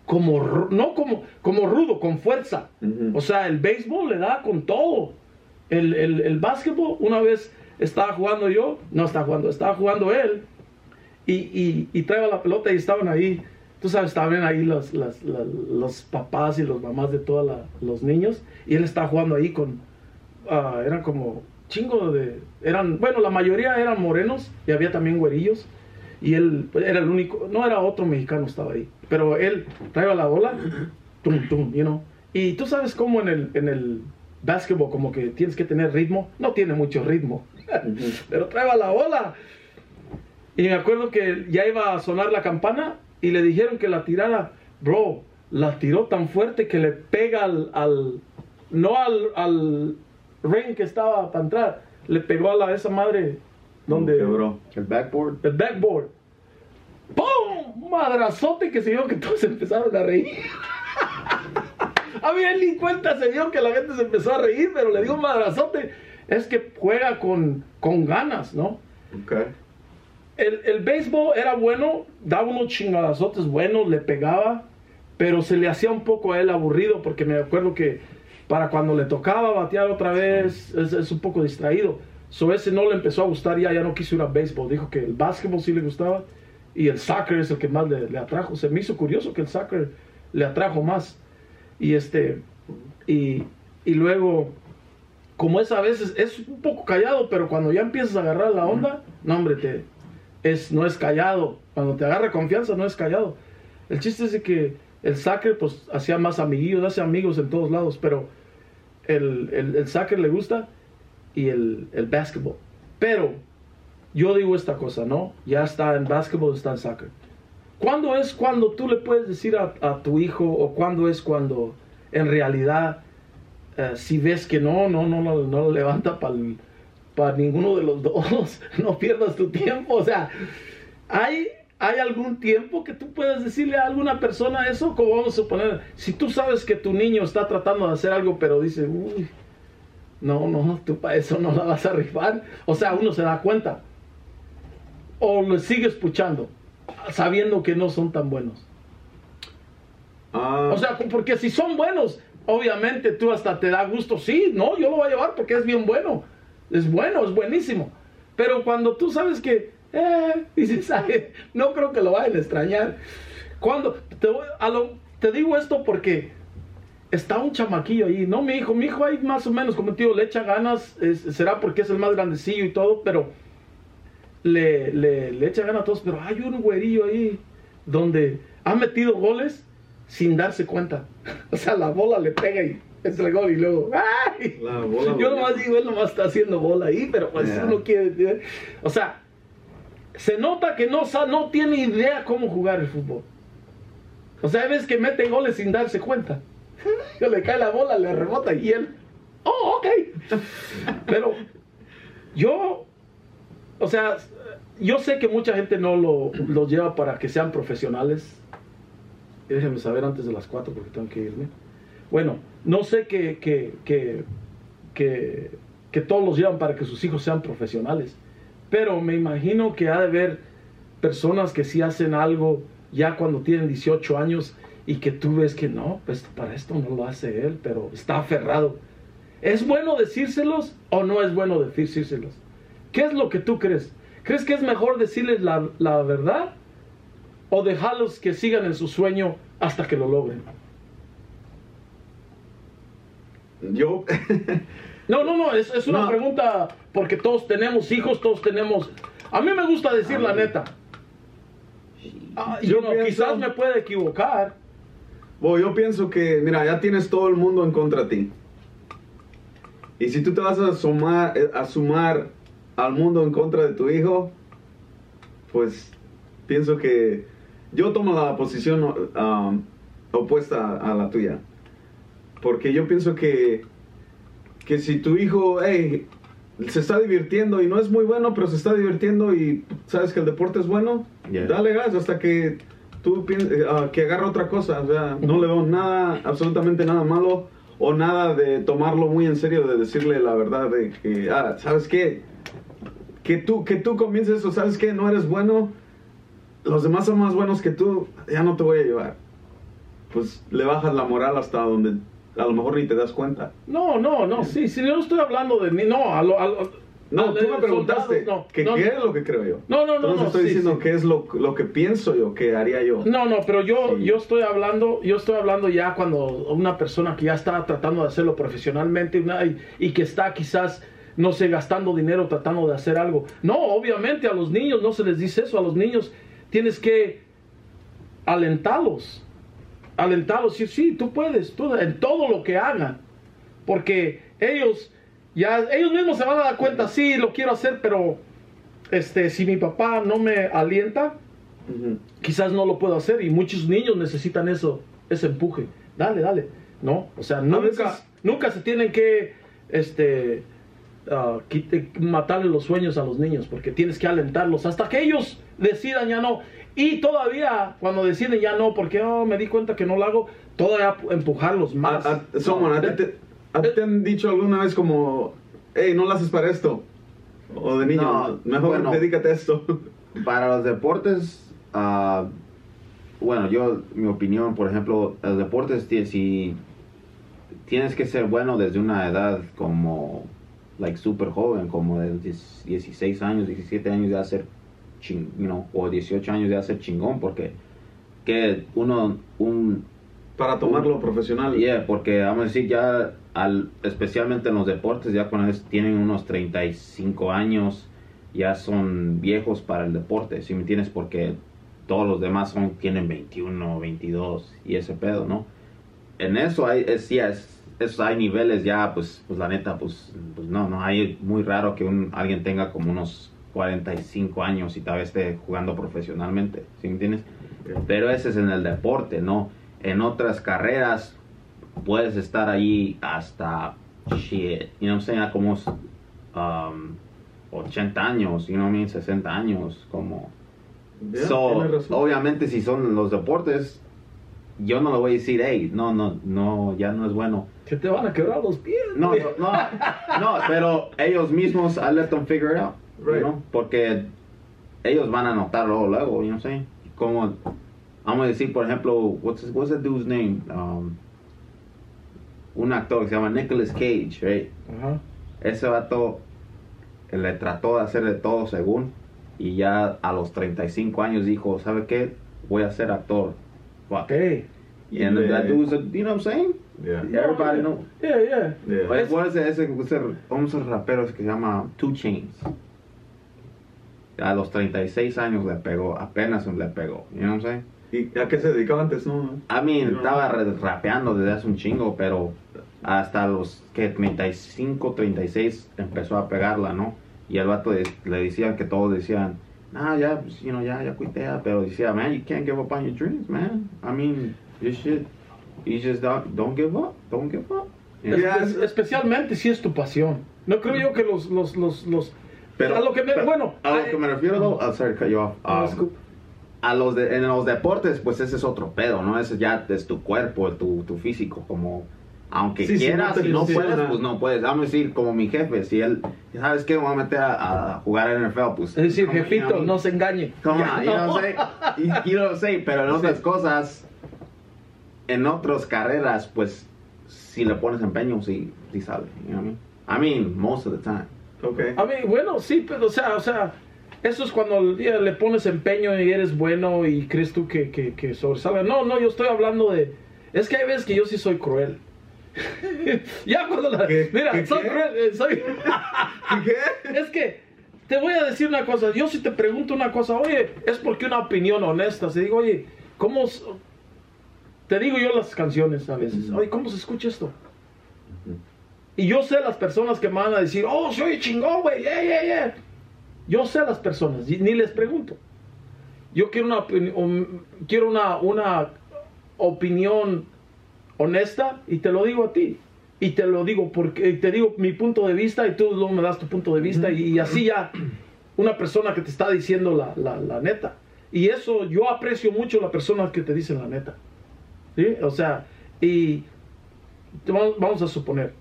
como, no como, como rudo, con fuerza. O sea, el béisbol le da con todo. El, el, el básquetbol, una vez estaba jugando yo, no estaba jugando, estaba jugando él. Y, y, y traía la pelota y estaban ahí, tú sabes, estaban ahí los, la- los papás y los mamás de todos los niños. Y él estaba jugando ahí con, ah, eran como chingo de, eran, bueno, la mayoría eran morenos y había también güerillos. Y él pues, era el único, no era otro mexicano estaba ahí, pero él traía la bola, tum, tum, you know. Y tú sabes cómo en el, en el básquetbol como que tienes que tener ritmo, no tiene mucho ritmo, pero traía la bola. Y me acuerdo que ya iba a sonar la campana y le dijeron que la tirara, bro, la tiró tan fuerte que le pega al, al- no al, al ring que estaba para entrar, le pegó a la esa madre donde Quebró. El backboard. el backboard. ¡Pum! Madrazote que se dio que todos se empezaron a reír. a mí él ni cuenta se dio que la gente se empezó a reír, pero le dio un madrazote. Es que juega con, con ganas, ¿no? Ok. El, el béisbol era bueno, daba unos chingadazotes buenos, le pegaba, pero se le hacía un poco a él aburrido porque me acuerdo que para cuando le tocaba batear otra vez es, es un poco distraído. So ese no le empezó a gustar ya, ya no quiso ir a béisbol. Dijo que el básquetbol sí le gustaba y el soccer es el que más le, le atrajo. Se me hizo curioso que el soccer le atrajo más. Y este, y, y luego, como es a veces, es un poco callado, pero cuando ya empiezas a agarrar la onda, no hombre, te, es, no es callado. Cuando te agarra confianza, no es callado. El chiste es de que el soccer, pues, hacía más amiguillos, hace amigos en todos lados, pero el, el, el soccer le gusta y el, el básquetbol. Pero yo digo esta cosa, ¿no? Ya está en básquetbol, está en soccer. ¿Cuándo es cuando tú le puedes decir a, a tu hijo o cuándo es cuando en realidad eh, si ves que no, no, no, no lo levanta para para ninguno de los dos. No pierdas tu tiempo. O sea, hay, hay algún tiempo que tú puedes decirle a alguna persona eso, como vamos a suponer, si tú sabes que tu niño está tratando de hacer algo, pero dice, uy, no, no, tú para eso no la vas a rifar. O sea, uno se da cuenta. O lo sigue escuchando, sabiendo que no son tan buenos. Ah, O sea, porque si son buenos, obviamente tú hasta te da gusto. Sí, no, yo lo voy a llevar porque es bien bueno. Es bueno, es buenísimo. Pero cuando tú sabes que, eh, dices, "Ay, no creo que lo vayan a extrañar. Cuando, te, voy- a lo- te digo esto porque está un chamaquillo ahí, no mi hijo, mi hijo ahí más o menos, como digo, le echa ganas, es- será porque es el más grandecillo y todo, pero le, le, le echa ganas a todos, pero hay un güerillo ahí donde ha metido goles sin darse cuenta. O sea, la bola le pega y es el gol y luego, ¡ay! La bola Yo nomás digo, él nomás está haciendo bola ahí, pero pues Yeah. uno quiere... O sea, se nota que no, no tiene idea cómo jugar el fútbol. O sea, hay veces que mete goles sin darse cuenta. Que le cae la bola, le rebota y él, oh, ok. Pero yo, o sea, yo sé que mucha gente no lo, los lleva para que sean profesionales. Déjenme saber antes de las 4 porque tengo que irme. Bueno, no sé que, que, que, que, que todos los llevan para que sus hijos sean profesionales. Pero me imagino que ha de haber personas que sí hacen algo ya cuando tienen 18 años y que tú ves que no, pues para esto no lo hace él, pero está aferrado. ¿Es bueno decírselos o no es bueno decírselos? ¿Qué es lo que tú crees? ¿Crees que es mejor decirles la, la verdad o dejarlos que sigan en su sueño hasta que lo logren? Yo, No, no, no, es, es una No. pregunta porque todos tenemos hijos, todos tenemos... A mí me gusta decir la neta. Ah, Yo no, pienso- quizás me puede equivocar. Bueno, yo pienso que, mira, ya tienes todo el mundo en contra de ti. Y si tú te vas a sumar, eh, a sumar al mundo en contra de tu hijo, pues pienso que yo tomo la posición um, opuesta a la tuya. Porque yo pienso que, que si tu hijo hey, se está divirtiendo y no es muy bueno, pero se está divirtiendo y sabes que el deporte es bueno, Yeah. dale gas hasta que tú pienses que agarre otra cosa. O sea, no le veo nada, absolutamente nada malo o nada de tomarlo muy en serio, de decirle la verdad de que, ah, ¿sabes qué? Que tú, que tú comiences eso, ¿sabes qué? No eres bueno, los demás son más buenos que tú, ya no te voy a llevar. Pues le bajas la moral hasta donde a lo mejor ni te das cuenta. No, no, no, sí, sí, yo no estoy hablando de mí, no, a lo- a lo- No, tú me preguntaste soldados, no, que no, qué es lo que creo yo. No, no, no, Entonces no, estoy sí, diciendo sí. qué es lo, lo que pienso yo, que haría yo. No, no, pero yo, Sí. yo estoy hablando, yo estoy hablando ya cuando una persona que ya está tratando de hacerlo profesionalmente una- y, y que está quizás, no sé, gastando dinero tratando de hacer algo. No, obviamente a los niños no se les dice eso, a los niños tienes que alentarlos, alentarlos, sí, sí, tú puedes, tú, en todo lo que hagan, porque ellos ya, ellos mismos se van a dar cuenta, sí, lo quiero hacer, pero este, si mi papá no me alienta, quizás no lo puedo hacer y muchos niños necesitan eso, ese empuje. Dale, dale. No, o sea, nunca, veces- nunca se tienen que este, ah, quite- matarle los sueños a los niños porque tienes que alentarlos hasta que ellos decidan ya no. Y todavía cuando deciden ya no, porque oh, me di cuenta que no lo hago, todavía empujarlos más. A, a, Solomon, ¿a ti No, te, han dicho alguna vez como, hey, no lo haces para esto? O de niño, No, mejor bueno. dedícate a esto. Para los deportes, ah, bueno, yo, mi opinión, por ejemplo, los deportes, si tienes que ser bueno desde una edad como, like, súper joven, como de 10 16 años, 17 años de hacer, ching, you know, o 18 años de hacer chingón, porque que uno, un, para tomarlo profesional. Yeah, porque vamos a decir ya, al, especialmente en los deportes, ya cuando es- tienen unos 35 años, ya son viejos para el deporte, si me entiendes? Porque todos los demás son, tienen 21, 22 y ese pedo, ¿no? En eso hay, es, sí, es, es- hay niveles ya, pues, pues la neta, pues, pues no, no, hay muy raro que un, alguien tenga como unos 45 años y tal vez esté jugando profesionalmente, ¿sí me entiendes? Pero ese es en el deporte, ¿no? En otras carreras puedes estar ahí hasta shit, you know what I'm saying? Como um, 80 años, you know what I mean, 60 años, como... Yeah, So, obviamente si son los deportes, yo no le voy a decir, hey, no, no, no, ya no es bueno. Que te van a quebrar los pies. No, no, no, no, pero ellos mismos, I let them figure it out, you Right. know, porque ellos van a notar luego, luego, you know what I'm saying? Como, vamos a decir, por ejemplo, what's, what's that dude's name? Um, un actor que se llama Nicolas Cage, right? Ese vato eh, le trató de hacer de todo según y ya a los 35 años dijo, ¿sabe qué? Voy a ser actor. Fuck. Ok. And Yeah. that dude's, a, you know what I'm saying? Yeah. Everybody know. Yeah, yeah. Yeah. Pues, ¿cuál es ese, ese, ese, un rapero que se llama Two Chains? A los 36 años le pegó, apenas le pegó, you know what I'm saying? ¿Y a qué se dedicaba antes? No, I mean, No. estaba rapeando desde hace un chingo, pero hasta los que 35, 36 empezó a pegarla, ¿no? Y el vato de- le decían que todos decían, nah, ya, pues, you know, ya, ya cuitea, pero decía, man, you can't give up on your dreams, man. I mean, you should, you just don't, don't give up, don't give up. Know? Yeah. Espe- especialmente si es tu pasión. No creo yo que los, los, los, los Pero, a lo que me, pero- bueno, a lo eh, que me refiero, though, oh, sorry, to cut you off. Um. A los de, en los deportes, pues ese es otro pedo, ¿no? Ese ya es tu cuerpo, tu, tu físico, como aunque Sí, si quieras, no te si no puedes, pues no puedes. Vamos a decir, como mi jefe, si él, ¿sabes qué? Me voy a meter a, a jugar en NFL, pues. es decir, jefito, no se engañe. Come Ya, on, you know no. what I'm saying? You- you know what I'm saying? Pero en otras cosas, en otras carreras, pues, si le pones empeño, sí, sí sale, you know what I mean? I mean, most of the time. Okay. A mí, bueno, sí, pero o sea, o sea, eso es cuando le pones empeño y eres bueno y crees tú que, que, que sobresalga. No, no, yo estoy hablando de... Es que hay veces que yo sí soy cruel. ya cuando la... ¿Qué? Mira, ¿Qué, soy qué? cruel, eh, soy... ¿Qué? Es que te voy a decir una cosa. Yo si te pregunto una cosa, oye, es porque una opinión honesta. Se digo, oye, ¿cómo? Te digo yo las canciones a veces. Oye, ¿cómo se escucha esto? Y yo sé las personas que me van a decir, oh, soy chingón, güey, yeah, yeah, yeah. Yo sé las personas, ni les pregunto. Yo quiero una, um, quiero una, una opinión honesta y te lo digo a ti. Y te lo digo porque te digo mi punto de vista y tú luego me das tu punto de vista y, así ya una persona que te está diciendo la, la, la neta. Y eso yo aprecio mucho la persona que te dicen la neta. ¿Sí? O sea, y vamos a suponer,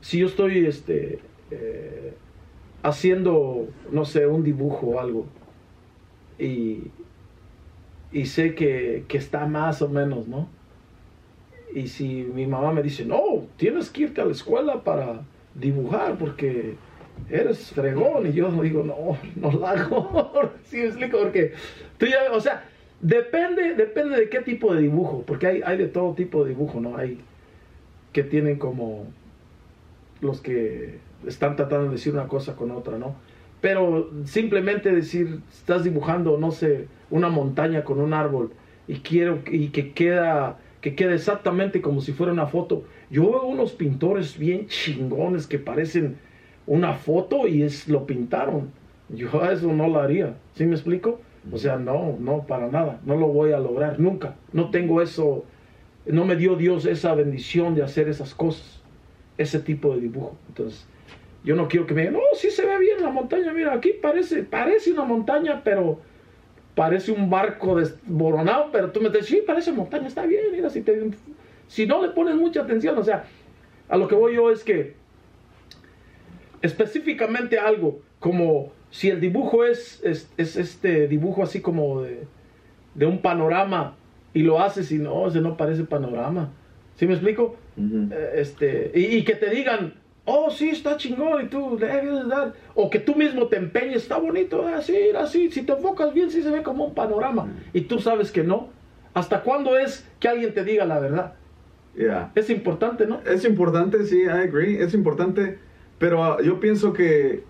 si yo estoy este, eh, haciendo, no sé, un dibujo o algo y, y sé que, que está más o menos, ¿no? Y si mi mamá me dice, no, tienes que irte a la escuela para dibujar porque eres fregón. Y yo digo, no, no la hago. ¿Sí me explico? Porque o sea, depende, depende de qué tipo de dibujo. Porque hay, hay de todo tipo de dibujo, ¿no? Hay que tienen como los que están tratando de decir una cosa con otra, ¿no? Pero simplemente decir, estás dibujando, no sé, una montaña con un árbol y quiero y que queda que quede exactamente como si fuera una foto. Yo veo unos pintores bien chingones que parecen una foto y es lo pintaron. Yo eso no lo haría. ¿Sí me explico? O sea, no, no, para nada. No lo voy a lograr nunca. No tengo eso. No me dio Dios esa bendición de hacer esas cosas. Ese tipo de dibujo. Entonces, yo no quiero que me digan, no, sí se ve bien la montaña. Mira, aquí parece, parece una montaña, pero parece un barco desboronado, pero tú me dices, sí, parece montaña, está bien, mira, si, te, si no le pones mucha atención, o sea, a lo que voy yo es que específicamente algo, como si el dibujo es, es, es este dibujo así como de, de un panorama y lo haces y no, ese no parece panorama, ¿sí me explico? Eh, este, y, y que te digan, oh, sí, está chingón, y tú le debes dar, o que tú mismo te empeñes, está bonito, así, así, si te enfocas bien, sí se ve como un panorama, y tú sabes que no. ¿Hasta cuándo es que alguien te diga la verdad? Yeah. Es importante, ¿no? Es importante, sí, I agree, es importante, pero ah, yo pienso que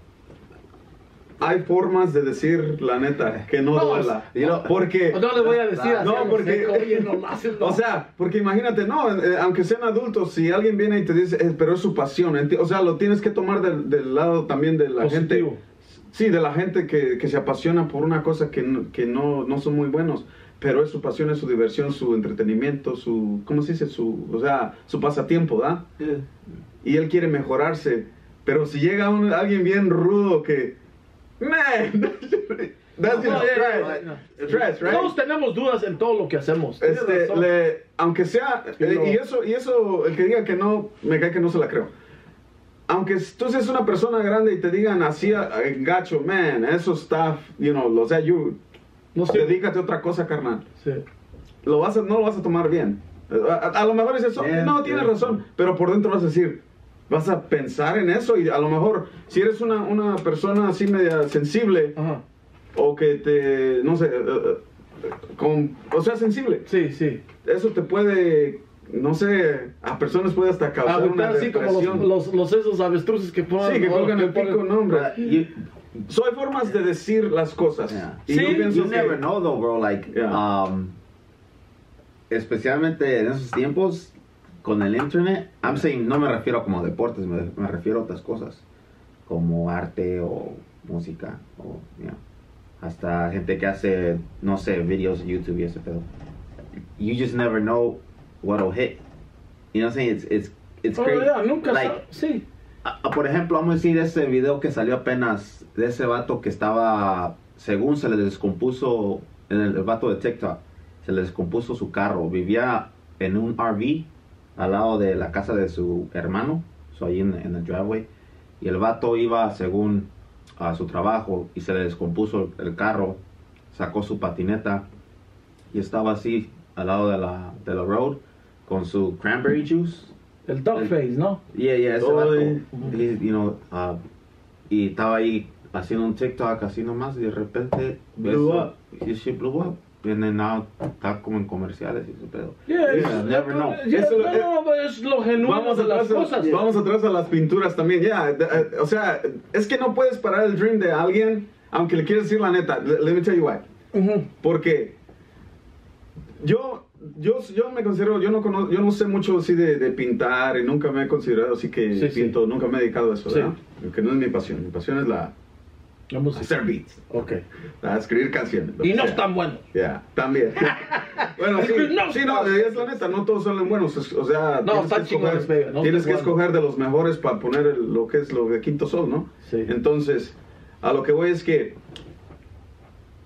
hay formas de decir la neta que no, No, duela. porque No le voy a decir así, No, porque- no O sea, porque imagínate, no, eh, aunque sean adultos, si alguien viene y te dice, eh, pero es su pasión, o sea, lo tienes que tomar del, del lado también de la Positivo. gente. Sí, de la gente que, que se apasiona por una cosa que, no, que no, no son muy buenos, pero es su pasión, es su diversión, su entretenimiento, su, ¿cómo se dice? Su, o sea, su pasatiempo, ¿da? Y él quiere mejorarse, Pero si llega un, alguien bien rudo que, man, that's No, just yeah, trash. yeah, yeah. Trash, right? Todos tenemos dudas en todo lo que hacemos. Este, le- aunque sea, Y eh, no. y eso, y eso, el que diga que no, me cae que no se la creo. Aunque tú seas una persona grande y te digan así, gacho, man, eso está, you know, o sea, you, no sé. dedícate a otra cosa, carnal. Sí. Lo vas a, no lo vas a tomar bien. A, a- a lo mejor es eso, Yeah, no, tienes razón, pero por dentro vas a decir, vas a pensar en eso y a lo mejor, si eres una, una persona así media sensible, Ajá. o que te, no sé, eh, eh, con, o sea, sensible, Sí, sí. eso te puede, no sé, a personas puede hasta causar Agüitar una así como los, depresión. los, los esos avestruces que ponen. sí, que colgan el pico, no, hombre. But you, So, hay formas de decir las cosas. Yeah. Y Sí, yo pienso you que- never know though, bro. Like, Yeah. um, especialmente en esos tiempos con el internet, I'm saying, no me refiero a como deportes, me, me refiero a otras cosas, como arte o música, o, you know, hasta gente que hace, no sé, videos de YouTube y ese pedo. You just never know what'll hit. You know what I'm saying? It's, it's, it's Oh, crazy. yeah, nunca like, Sí. Ah, ah, por ejemplo, vamos a decir ese video que salió apenas de ese vato que estaba, según se le descompuso, en el, el vato de TikTok, se le descompuso su carro. Vivía en un RV al lado de la casa de su hermano, so ahí en, en el driveway. Y el vato iba, según a su trabajo, y se le descompuso el, carro. Sacó su patineta y estaba así al lado de la, de la road con su cranberry juice. El dog El- face, ¿no? Yeah, yeah, ese Oh, vato, he- you know, uh, y estaba ahí haciendo un TikTok así nomás y de repente Blew eso- up. y she blew up. Then now está como en comerciales y ese pedo. Yeah, Yeah, never know. Yeah, Eso- no, no, es lo genuino Vamos de las atrás, a, cosas. vamos atrás a las pinturas también, ya. de- eh, o sea, es que no puedes parar el dream de alguien, aunque le quieras decir la neta. Let me tell you why. Ujú. Porque yo, yo, yo me considero, yo no, conozco, yo no sé mucho así de, de pintar y nunca me he considerado así que Sí, sí. pinto, nunca me he dedicado a eso, Sí. ¿verdad? Que no es mi pasión, mi pasión es la La música. hacer beats, Ok. a escribir canciones. Y no están buenos. Ya, también. bueno, sí, No, sí, no, es la neta, no todos son buenos. O sea, No, tienes que escoger, no tienes que escoger de los mejores para poner el- lo que es lo de Quinto Sol, ¿no? Sí. Entonces, a lo que voy es que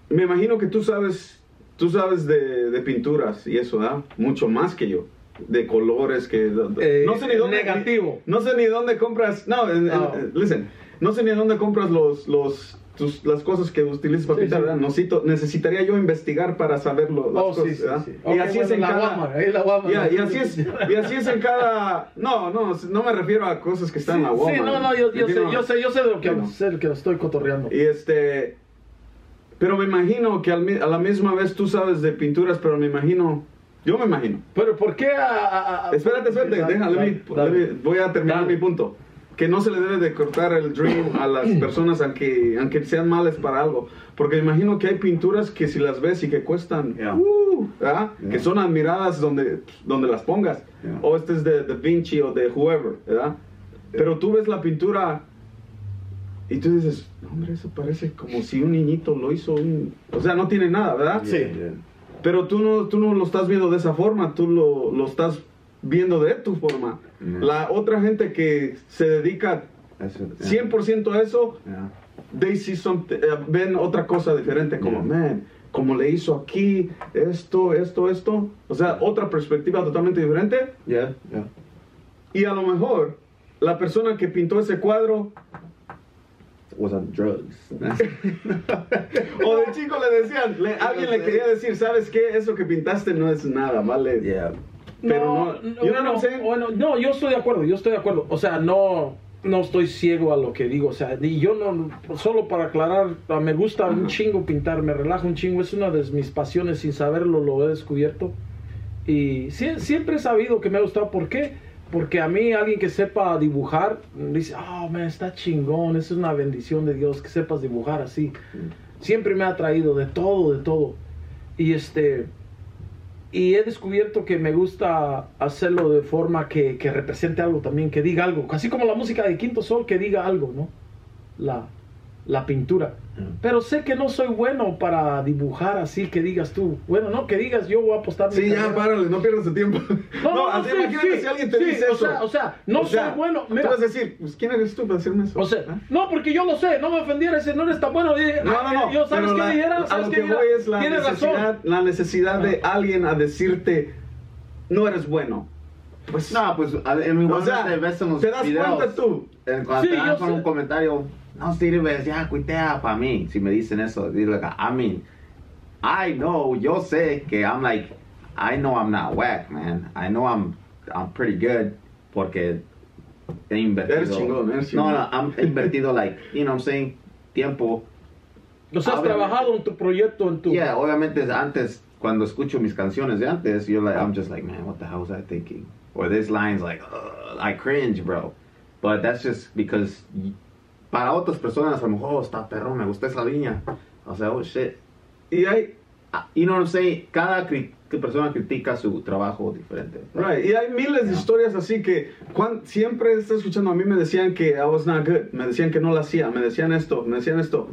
me imagino que tú sabes, tú sabes de, de pinturas y eso, ¿verdad? Mucho más que yo. De colores que... Eh, no sé ni dónde... negativo. No sé ni dónde compras... No, No. en- listen. No sé ni dónde compras los... los tus- las cosas que utilizas para Sí, pintar, sí. ¿verdad? Necesito- necesitaría yo investigar para saberlo. las Oh, sí, cosas, sí, ¿verdad? sí. Y así es en la cada... La. Ya, y así es, y así es en cada... No, no, no me refiero a cosas que están en la Sí, Walmart. no, no, yo, yo sé, yo sé, yo sé de lo que, No. sé lo que estoy cotorreando. Y este. Pero me imagino que al a la misma vez tú sabes de pinturas, pero me imagino. Yo me imagino. Pero ¿por qué a... a- a- Espérate, espérate, Dale, déjale, dale, mi- dale. let me- voy a terminar Dale. mi punto. Que no se le debe de cortar el dream a las personas aunque, aunque sean males para algo. Porque me imagino que hay pinturas que si las ves y que cuestan, Yeah. uh, que son admiradas donde, donde las pongas. Yeah. O este es de Da Vinci o de whoever, ¿verdad? Pero tú ves la pintura y tú dices, "No, hombre, eso parece como si un niñito lo hizo. un-". O sea, no tiene nada, ¿verdad? Sí. Pero tú no, tú no lo estás viendo de esa forma, tú lo, lo estás viendo de tu forma. La otra gente que se dedica Eso, yeah. 100% a eso, Yeah. they see something- eh, ven otra cosa diferente, como, Yeah. man, como le hizo aquí, esto, esto, esto. O sea, otra perspectiva totalmente diferente. Yeah, yeah. Y a lo mejor la persona que pintó ese cuadro, Was on drugs. o de chico le decían, le- alguien le quería decir, ¿sabes qué? Eso que pintaste no es nada, ¿vale? yeah. Pero no- you know what I'm saying? bueno, no, yo estoy de acuerdo, yo estoy de acuerdo. O sea, no, no estoy ciego a lo que digo. O sea, y yo no, solo para aclarar, me gusta un chingo pintar, me relaja un chingo. Es una de mis pasiones, sin saberlo lo he descubierto. Y sie- siempre he sabido que me ha gustado. ¿Por qué? Porque a mí alguien que sepa dibujar, dice, oh, man, está chingón, es una bendición de Dios, que sepas dibujar así. Siempre me ha traído de todo, de todo. Y este y he descubierto que me gusta hacerlo de forma que, que represente algo también, que diga algo, así como la música de Quinto Sol, que diga algo, ¿no? La, la pintura. Pero sé que no soy bueno para dibujar así que digas tú. Bueno, no que digas yo voy a apostar mi Sí, ya, párale, no pierdas tu tiempo. No, no, así sí, imagínate sí, si alguien te sí, dice o eso. sea- o sea, no soy bueno, Tú mira. vas a decir, pues, ¿quién eres tú para decirme eso? O sea, ¿Ah? no, porque yo lo sé, no me ofendiera ese, no eres tan bueno. Dije, No, no, no. Yo, ¿sabes qué dijera? A ¿Sabes lo qué que voy es la Tienes necesidad, razón. la necesidad de alguien a decirte, no eres bueno. Pues, No, pues a- en mi o sea, te ves en los te das videos. cuenta tú. En- Cuando Sí, te dan un comentario, no sirves, ya cuitea para mí. Si me dicen eso, dile, I mean, I know, yo sé que I'm like, I know I'm not whack, man. I know I'm, I'm pretty good porque he invertido. Eres chingón, eres No, chingón. no, I'm he invertido like, you know what I'm saying, tiempo. Sea, has Obviamente. trabajado en tu proyecto, en tu... Yeah, obviamente antes, cuando escucho mis canciones de antes, you're like, I'm just like, man, what the hell was I thinking? Or this line's like, "Ugh, I cringe, bro. But that's just because y- para otras personas a lo mejor, oh, está perro, me gusta esa línea. O sea, oh shit. Y hay, Ah, You know what I'm saying? Cada cri- persona critica su trabajo diferente. right, y hay miles de historias así que cuan- siempre está escuchando, a mí me decían que I was not good, me decían que no lo hacía, me decían esto, me decían esto.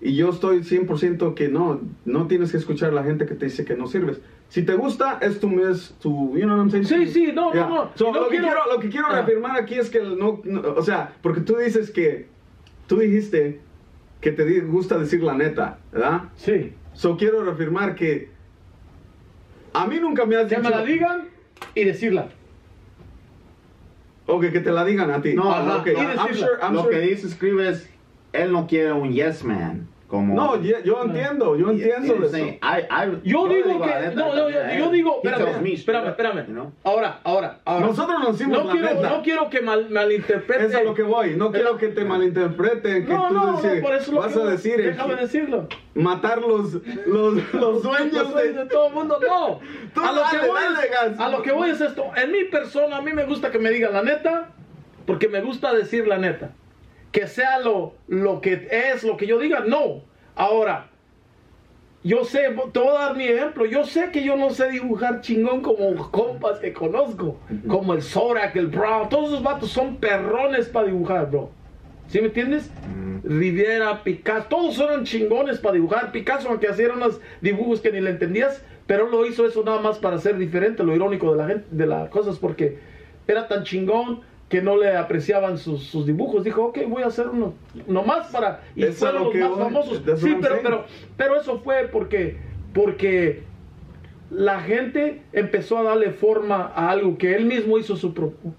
Y yo estoy 100% que no, no tienes que escuchar a la gente que te dice que no sirves. Si te gusta, es tu, es tu, you know what I'm saying? Sí, sí, no, no, Yeah. no. So, Y no lo, que quiero- quiero, lo que quiero Ah. reafirmar aquí es que no, no- o sea, porque tú dices que, tú dijiste que te gusta decir la neta, ¿verdad? Sí. So quiero reafirmar que a mí nunca me has Que dicho... me la digan y decirla. Ok, que te la digan a ti. No, Ajá, no, ok. y I'm decirla. sure, I'm Lo sure- que dice, escribe es, él no quiere un yes man. Como, No, ye- yo entiendo, yo entiendo de eso. I- I- Yo digo que. No, no, yo, yo digo. Espérame, espérame, espérame. you know? Ahora, ahora, ahora. Nosotros nos decimos no la quiero, neta. no quiero que mal, malinterprete. Es a lo que voy. No quiero que te malinterpreten. Que No, tú no, dices- no, por eso lo vas a decir Déjame decirlo. matar los, los, los sueños de... de todo el mundo, no. Tú a, lo dale, que voy dale, es, a lo que voy es esto. En mi persona, a mí me gusta que me digan la neta, porque me gusta decir la neta. Que sea lo, lo que es, lo que yo diga, no. Ahora, yo sé, te voy a dar mi ejemplo. Yo sé que yo no sé dibujar chingón como compas que conozco, como el Zorak, el Brown. Todos esos vatos son perrones para dibujar, bro. ¿Sí me entiendes? Riviera, Picasso, todos eran chingones para dibujar. Picasso, aunque hacía unos dibujos que ni le entendías, pero lo hizo eso nada más para ser diferente. Lo irónico de la gente, de las cosas, porque era tan chingón que no le apreciaban sus, sus dibujos. Dijo, ok, voy a hacer uno nomás para. Y Eso es fueron lo los más voy- famosos. Sí, pero, pero, pero eso fue porque, porque la gente empezó a darle forma a algo que él mismo hizo su propio.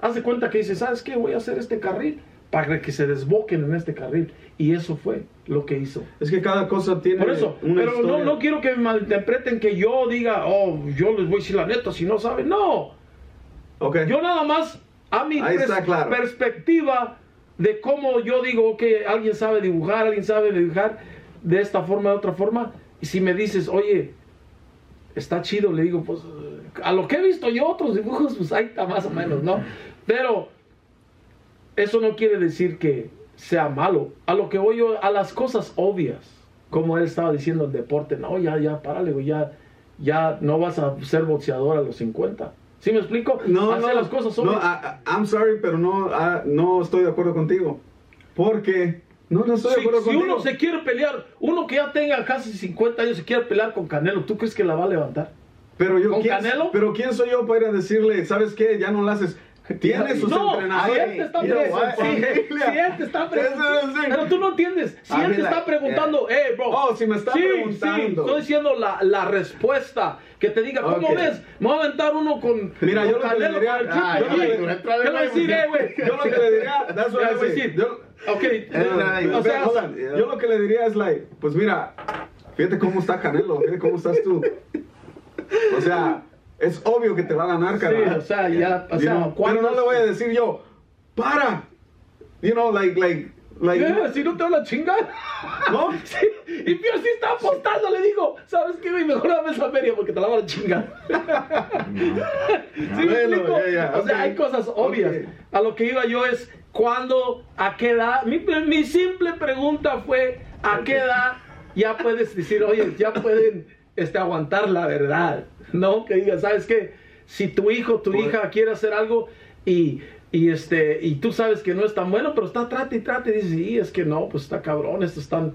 Hace cuenta que dice, ¿sabes qué? Voy a hacer este carril para que se desboquen en este carril. Y eso fue lo que hizo. Es que cada cosa tiene Por eso, una pero no, historia. no quiero que me malinterpreten que yo diga, oh, yo les voy a decir la neta si no saben. No, Ok. yo nada más a mi claro. perspectiva de cómo yo digo que alguien sabe dibujar, alguien sabe dibujar de esta forma, de otra forma. Y si me dices, oye, está chido, le digo, pues a lo que he visto yo otros dibujos, pues ahí está más o menos, ¿no? Pero eso no quiere decir que sea malo. A lo que voy yo, a las cosas obvias, como él estaba diciendo el deporte, no, ya, ya, párale, ya, ya no vas a ser boxeador a los 50. ¿Sí me explico? No, Hacer no, las cosas no, obvias. I- I- I'm sorry, pero no, ah, no estoy de acuerdo contigo. Porque, no, no estoy de Si, acuerdo si contigo. uno se quiere pelear, uno que ya tenga casi 50 años se quiere pelear con Canelo, ¿tú crees que la va a levantar? pero yo, ¿con ¿quién, Canelo? Pero ¿quién soy yo para ir a decirle, ¿sabes qué? Ya no lo haces. Tiene sus no, entrenadores. si, él te está preguntando, pero tú no entiendes, si él te está preguntando, eh, bro, Oh, si me está sí, preguntando. sí, estoy diciendo la, la respuesta, que te diga, ¿cómo ves? Me voy a aventar uno con, Mira, yo lo que le diría- yo lo que- ¿Qué le voy a decir, güey? Yo lo que le diría, that's what ¿Qué I say. Yo- Ok, Eh, o sea, yo lo que le diría es like, pues mira, fíjate cómo está Canelo, fíjate cómo estás tú. O sea, es obvio que te va a ganar, sí, cara. o sea, ya, o You sea, know, pero ¿cuándo- no le voy a decir yo, para. You know, like, like, like. Eh, si no te van a chingar. ¿No? Sí, y Pío sí está apostando, le digo, ¿sabes qué, güey? Mejor dame esa feria porque te la van a chingar. ¿Sí me explico? O sea, hay cosas obvias. A lo que iba yo es, ¿cuándo, a qué edad? Mi, mi simple pregunta fue, ¿a qué edad ya puedes decir, oye, ya pueden este, aguantar la verdad? ¿No? Que digas, ¿sabes qué? Si tu hijo, tu Por- hija quiere hacer algo y... Y, este, y tú sabes que no es tan bueno, pero está trate y trate. Y dices, sí, es que no, pues está cabrón, esto están...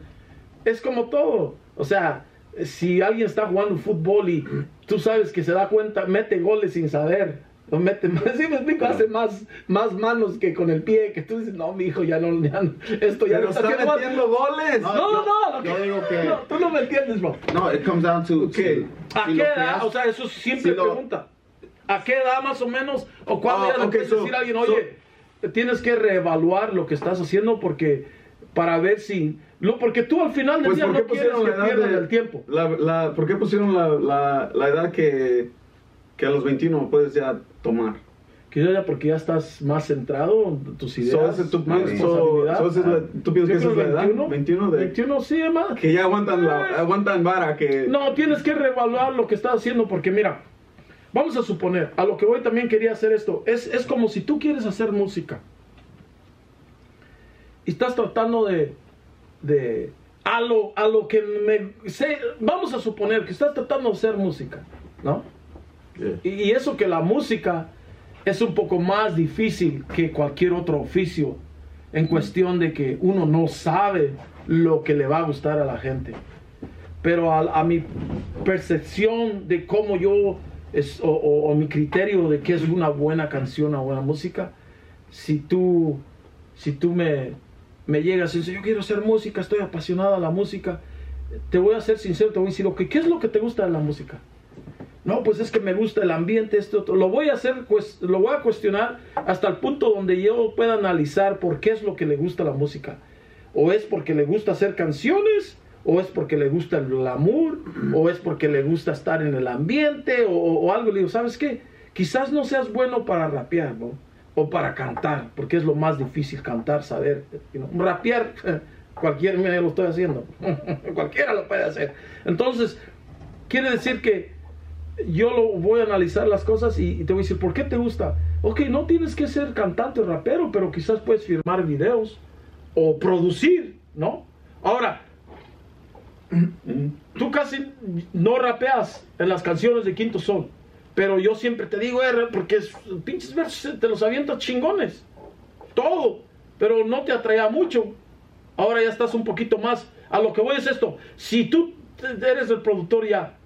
Es como todo. O sea, si alguien está jugando fútbol y tú sabes que se da cuenta, mete goles sin saber. O mete más, sí me explico, hace más, más manos que con el pie, que tú dices, no, mi hijo, ya no, ya no- esto ya Pero no está está haciendo mal". metiendo goles. No, no, no, lo yo que- digo que- no, tú no me entiendes, bro. No, it comes down to. Ok. si- ¿A si qué lo edad? creas- O sea, eso siempre si lo- pregunta. ¿A qué edad más o menos? ¿O cuándo Ah, ya le ok, puedes so- decir a alguien, so- oye, tienes que reevaluar lo que estás haciendo porque para ver si... Lo, porque tú al final del Pues día ¿por qué no quieres pusieron que pierdan de- el tiempo. La, la, ¿Por qué pusieron la, la, la edad que, que a los 21 puedes ya tomar? Que ya porque ya estás más centrado en tus ideas, So, tú más responsabilidad. so, esa es la- ¿tú piensas que es la edad? 21, 21 de- 21, sí, más. Que ya aguantan, la, aguantan vara, que... No, tienes que reevaluar lo que estás haciendo porque mira, vamos a suponer, a lo que voy también quería hacer esto, es, es como si tú quieres hacer música y estás tratando de, de a, lo, a lo que me sé, vamos a suponer que estás tratando de hacer música, ¿no? Y, y eso que la música es un poco más difícil que cualquier otro oficio en cuestión de que uno no sabe lo que le va a gustar a la gente. Pero a, a mi percepción de cómo yo, es, o, o- o mi criterio de qué es una buena canción, una buena música, si tú, si tú me, me llegas y dices, yo quiero hacer música, estoy apasionada a la música, te voy a ser sincero, te voy a decir, ¿qué es lo que te gusta de la música? No, pues es que me gusta el ambiente, esto, otro. Lo voy a hacer, pues, lo voy a cuestionar hasta el punto donde yo pueda analizar por qué es lo que le gusta la música. O es porque le gusta hacer canciones, o es porque le gusta el glamour, o es porque le gusta estar en el ambiente, o, algo. Le digo, ¿sabes qué? Quizás no seas bueno para rapear, ¿no? O para cantar, porque es lo más difícil cantar, saber. know. Rapear, cualquiera, mira, lo estoy haciendo. Cualquiera lo puede hacer. Entonces, quiere decir que yo lo voy a analizar las cosas y, y te voy a decir, ¿por qué te gusta? Ok, no tienes que ser cantante o rapero, pero quizás puedes firmar videos o producir, ¿no? Ahora, tú casi no rapeas en las canciones de Quinto Sol, pero yo siempre te digo, R, porque es, pinches versos te los avientas chingones, todo, pero no te atraía mucho. Ahora ya estás un poquito más. A lo que voy es esto, si tú eres el productor ya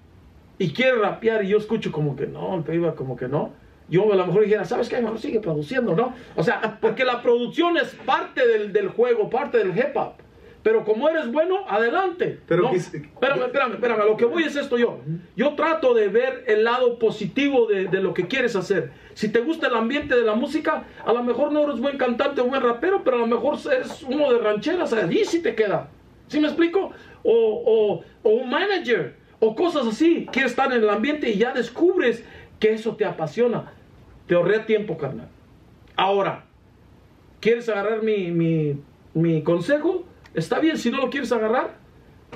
y quieres rapear y yo escucho como que no, el piba como que no, yo a lo mejor dijera, ¿sabes qué? Mejor sigue produciendo, ¿no? O sea, porque la producción es parte del, del juego, parte del hip hop. Pero como eres bueno, adelante. Pero ¿no? quis- Espérame, espérame, espérame. a Lo que voy es esto yo. Yo trato de ver el lado positivo de, de lo que quieres hacer. Si te gusta el ambiente de la música, a lo mejor no eres buen cantante o buen rapero, pero a lo mejor eres uno de rancheras, allí sí te queda. ¿Sí me explico? O, o, o un manager, o cosas así. Quieres estar en el ambiente y ya descubres que eso te apasiona. Te ahorré tiempo, carnal. Ahora, ¿quieres agarrar mi, mi, mi consejo? Está bien, si no lo quieres agarrar,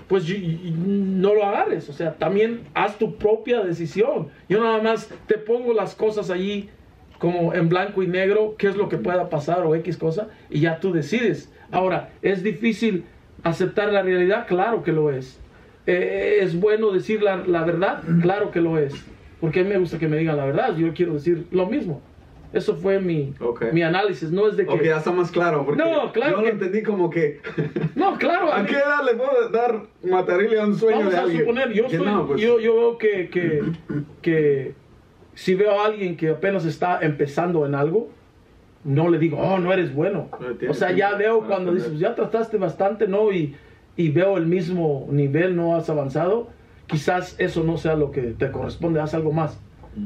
pues no lo agarres. O sea, también haz tu propia decisión. Yo nada más te pongo las cosas allí como en blanco y negro, qué es lo que pueda pasar o X cosa, y ya tú decides. Ahora, ¿es difícil aceptar la realidad? Claro que lo es. Eh, ¿Es bueno decir la, la verdad? Claro que lo es. Porque a mí me gusta que me digan la verdad, yo quiero decir lo mismo. Eso fue mi, Ok. mi análisis, no es de que... Ok, ya está más claro. Porque No, claro Yo que- lo entendí como que... No, claro, a ¿A mí- qué edad le puedo dar matarile a un sueño Vamos de a alguien? suponer, yo, estoy- no, pues, yo, yo veo que, que, que si veo a alguien que apenas está empezando en algo, no le digo, oh, no eres bueno. No, O sea, ya veo cuando dices, ya trataste bastante, ¿no? Y, y veo el mismo nivel, no has avanzado, quizás eso no sea lo que te corresponde, haz algo más.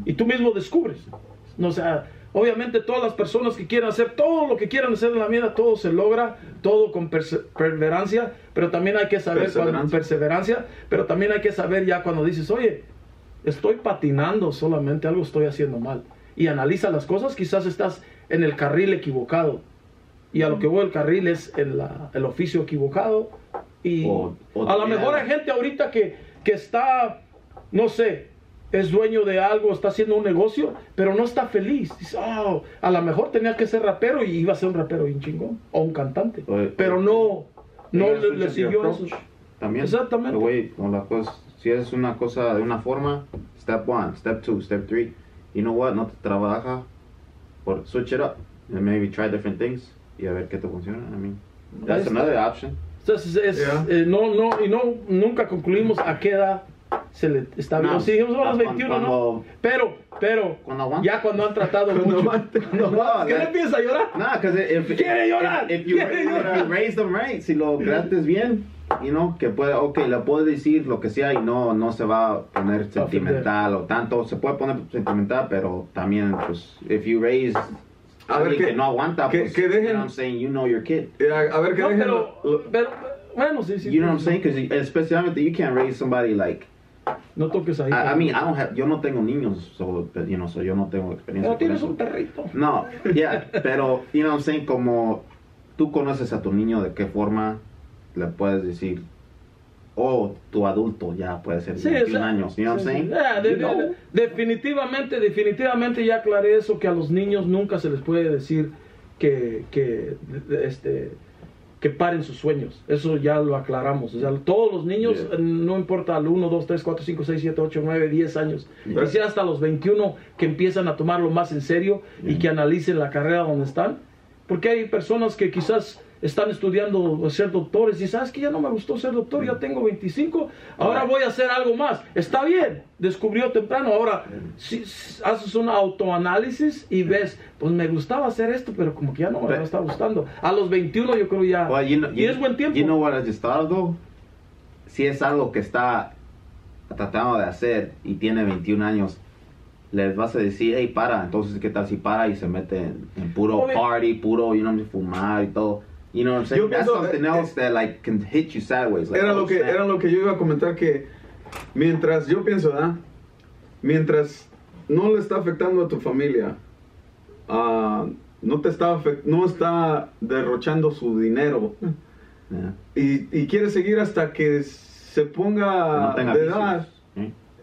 Y tú mismo descubres. No, sea, obviamente todas las personas que quieran hacer todo lo que quieran hacer en la vida, todo se logra, todo con perse- perseverancia, pero también hay que saber cuando Perseverancia. perseverancia, pero también hay que saber ya cuando dices, oye, estoy patinando solamente, algo estoy haciendo mal. Y analiza las cosas, quizás estás en el carril equivocado. Y a lo que voy el carril es el, el oficio equivocado. Y O- o a lo mejor hay gente ahorita que, que está, no sé, es dueño de algo, está haciendo un negocio, pero no está feliz. Dice, "Oh, a lo mejor tenía que ser rapero y iba a ser un rapero bien chingón, o un cantante. Pero no, no le, le siguió eso. También. Exactamente. Güey, cosa, si es una cosa de una forma, step one, step two, step three. You know what? No te trabaja por switch it up. and maybe try different things y a ver qué te funciona. I mean, that's another option. Entonces, es, Yeah. eh, no, no, y no, nunca concluimos a qué edad se le está bien. No. Sí, dijimos a Cuando- 21, ¿no? cuando- Pero, pero, Cuando ya cuando han tratado Cuando mucho. aguante, cuando No, ¿Qué le empieza a llorar? Nah, because if, if, Quiere llorar, if, if you, quiere if llorar. you raise them right, si lo grates bien, you know, que puede, ok, le puedo decir lo que sea y no, no se va a poner sentimental o tanto, se puede poner sentimental, pero también, pues, if you raise A ver, que- que, no aguanta, que- pues, que you dejen- know what I'm saying, you know your kid. Eh, A, a ver qué No, dejen. pero, lo- pero, bueno, sí, sí. You know what I'm saying? Because especialmente, you can't raise somebody like, No toques ahí. I, I mean, I don't have, yo no tengo niños, so, but, you know, so yo no tengo experiencia Pero con tienes eso. un perrito. No, yeah, pero, you know what I'm saying, como tú conoces a tu niño, de qué forma le puedes decir, o tu adulto ya puede ser Sí, 21 o sea, años, you know what sí, I'm sí. saying? Ah, de- You de- know? de- definitivamente, definitivamente ya aclaré eso, que a los niños nunca se les puede decir que, que, este, que paren sus sueños. Eso ya lo aclaramos. O sea, todos los niños, Yeah. no importa al 1, 2, 3, 4, 5, 6, 7, 8, 9, 10 años, Yeah. y hasta los 21 que empiezan a tomarlo más en serio y Yeah. que analicen la carrera donde están. Porque hay personas que quizás están estudiando ser doctores y sabes que ya no me gustó ser doctor, ya tengo 25, ahora voy a hacer algo más. Está bien, descubrió temprano. Ahora, si, haces un autoanálisis y ves, pues me gustaba hacer esto, pero como que ya no me está gustando. A los 21 yo creo ya. Well, you know, y es buen tiempo. You know what I just thought though? Si es algo que está tratando de hacer y tiene 21 años, les vas a decir, hey, para. Entonces, ¿qué tal si para y se mete en, en puro Obvio. party, puro, you know, fumar y todo? You know what I'm saying? Yo That's pienso, something eh, else that, like, can hit you sideways. Like, era oh, lo que era lo que yo iba a comentar que mientras yo pienso ¿verdad? mientras no le está afectando a tu familia ah, no te está afect- no está derrochando su dinero Yeah. y, y quiere seguir hasta que se ponga No de edad ¿eh?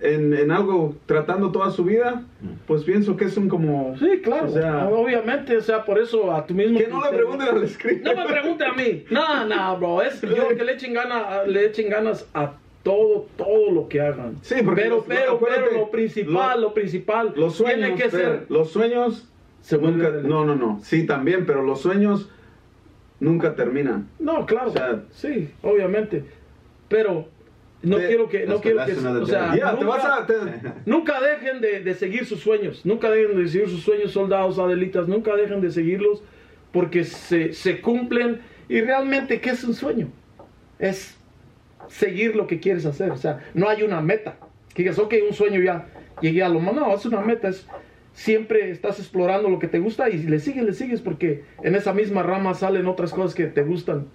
En, en algo tratando toda su vida Mm. pues pienso que es un como Sí, claro. o sea, Obviamente, o sea, por eso a tu mismo. que no le criterio. pregunten al escritor No me pregunte a mí. No, no, bro. Es yo que le echen, gana, le echen ganas a todo, todo lo que hagan. Sí, porque pero, los- pero, pero lo principal, lo- lo, principal los sueños tiene que Fer, ser. los sueños Se nunca, no no no sí también pero los sueños nunca terminan No, claro. O sea, sí, obviamente. Pero no Te- quiero que, no quiero que, o sea, day. ya te nunca- vas a te- Nunca dejen de, de seguir sus sueños, nunca dejen de seguir sus sueños, soldados, adelitas, nunca dejen de seguirlos porque se, se cumplen y realmente, ¿qué es un sueño? Es seguir lo que quieres hacer, o sea, no hay una meta, que digas, ok, un sueño ya, llegué a lo más, no, es una meta, es siempre estás explorando lo que te gusta y le sigues, le sigues porque en esa misma rama salen otras cosas que te gustan,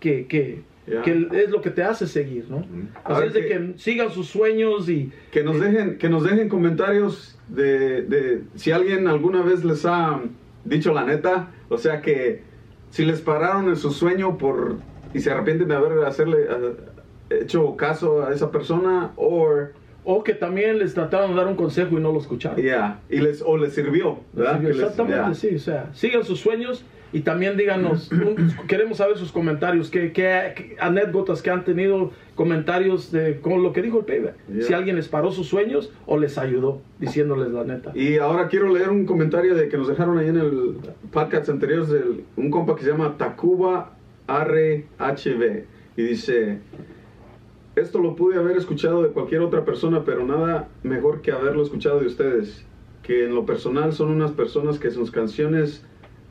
que, que, Que es lo que te hace seguir, ¿no? A Así ver es de que- que sigan sus sueños y... que nos dejen que nos dejen comentarios de, de si alguien alguna vez les ha dicho la neta o sea que si les pararon en su sueño por y se arrepienten de haber hacerle eh, hecho caso a esa persona o O que también les trataron de dar un consejo y no lo escucharon. ya y les o les sirvió ¿verdad? Les- Exactamente, ya. sí, o sea, sigan sus sueños y también díganos, un- queremos saber sus comentarios, qué, anécdotas que han tenido, comentarios de con lo que dijo el payback. Si alguien les paró sus sueños o les ayudó, diciéndoles la neta. Y ahora quiero leer un comentario de que nos dejaron ahí en el podcast anterior de un compa que se llama Tacuba RHB. Y dice, esto lo pude haber escuchado de cualquier otra persona, pero nada mejor que haberlo escuchado de ustedes. Que en lo personal son unas personas que sus canciones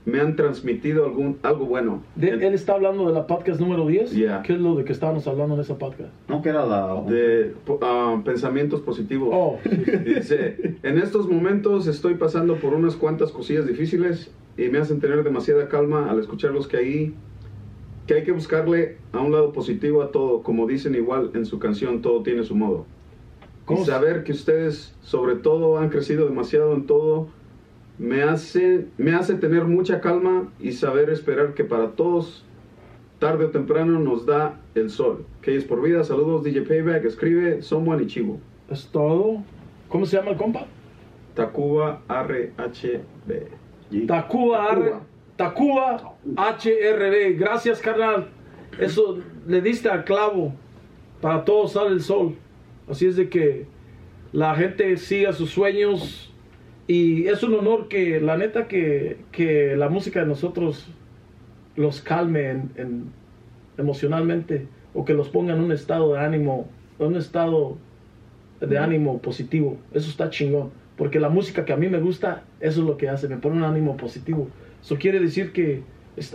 me han transmitido algún, algo bueno. De- él está hablando de la podcast número 10. Ya. ¿Qué es lo de que estábamos hablando en esa podcast? No que era la... de ah, pensamientos positivos. Oh, Dice, en estos momentos estoy pasando por unas cuantas cosillas difíciles y me hacen tener demasiada calma al escucharlos que ahí que hay que buscarle a un lado positivo a todo, como dicen igual en su canción Todo tiene su modo. Y ¿Cómo se- saber que ustedes sobre todo han crecido demasiado en todo me hace me hace tener mucha calma y saber esperar que para todos tarde o temprano nos da el sol. Que es por vida. Saludos DJ Payback, escribe Someone y Chivo. es todo. ¿Cómo se llama el compa? Tacuba RHB. Tacuba, R- Tacuba. HRB. Gracias, carnal. Eso le diste al clavo. Para todos sale el sol. Así es de que la gente siga sus sueños Y es un honor que, la neta, que, que la música de nosotros los calme en- en- emocionalmente o que los ponga en un estado de ánimo, en un estado de ánimo positivo. Eso está chingón. Porque la música que a mí me gusta, eso es lo que hace, me pone un ánimo positivo. Eso quiere decir que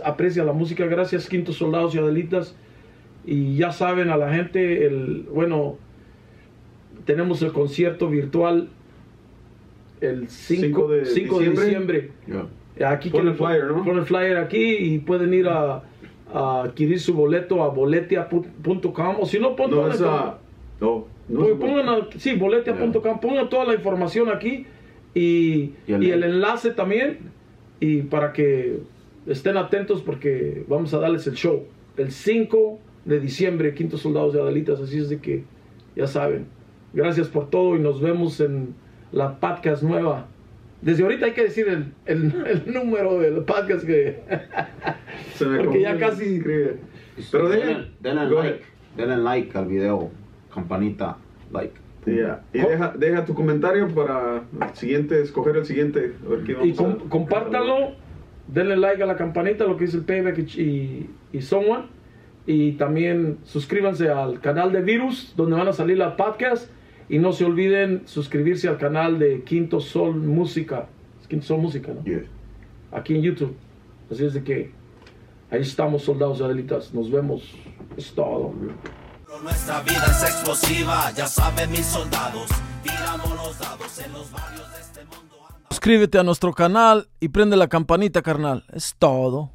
aprecia la música. Gracias, Quintos Soldados y Adelitas. Y ya saben a la gente, el, bueno, tenemos el concierto virtual el 5, Cinco de 5 de diciembre. Yeah. Aquí Pon el flyer, ¿no? Pon el flyer aquí y pueden ir a, a adquirir su boleto a boletia.com o si no, pon No es a. No, no Pues es- pongan a- sí, boletia.com, pongan toda la información aquí y, Y el y el link. enlace también y para que estén atentos porque vamos a darles el show el 5 de diciembre, Quinto Soldados de Adelitas, así es de que ya saben. Gracias por todo y nos vemos en la podcast nueva. Desde ahorita hay que decir el, el- el número del podcast que... Se me Porque ya casi- escribe. Pero denle, denle like, ahead. denle like al video, campanita, like. Yeah. Y deja, deja tu comentario para el siguiente, escoger el siguiente. A ver qué Y vamos com- a- compártanlo, denle like a la campanita, lo que dice el Payback y, y, y Someone. Y también suscríbanse al canal de Virus, donde van a salir las podcasts. Y no se olviden suscribirse al canal de Quinto Sol Música. Es Quinto Sol Música, ¿no? Yeah. Aquí en YouTube. Así es de que ahí estamos, soldados y adelitas. Nos vemos. Es todo. Nuestra vida es explosiva, ya saben mis soldados. Tiramos los dados en los barrios de este mundo. Suscríbete a nuestro canal y prende la campanita, carnal. Es todo.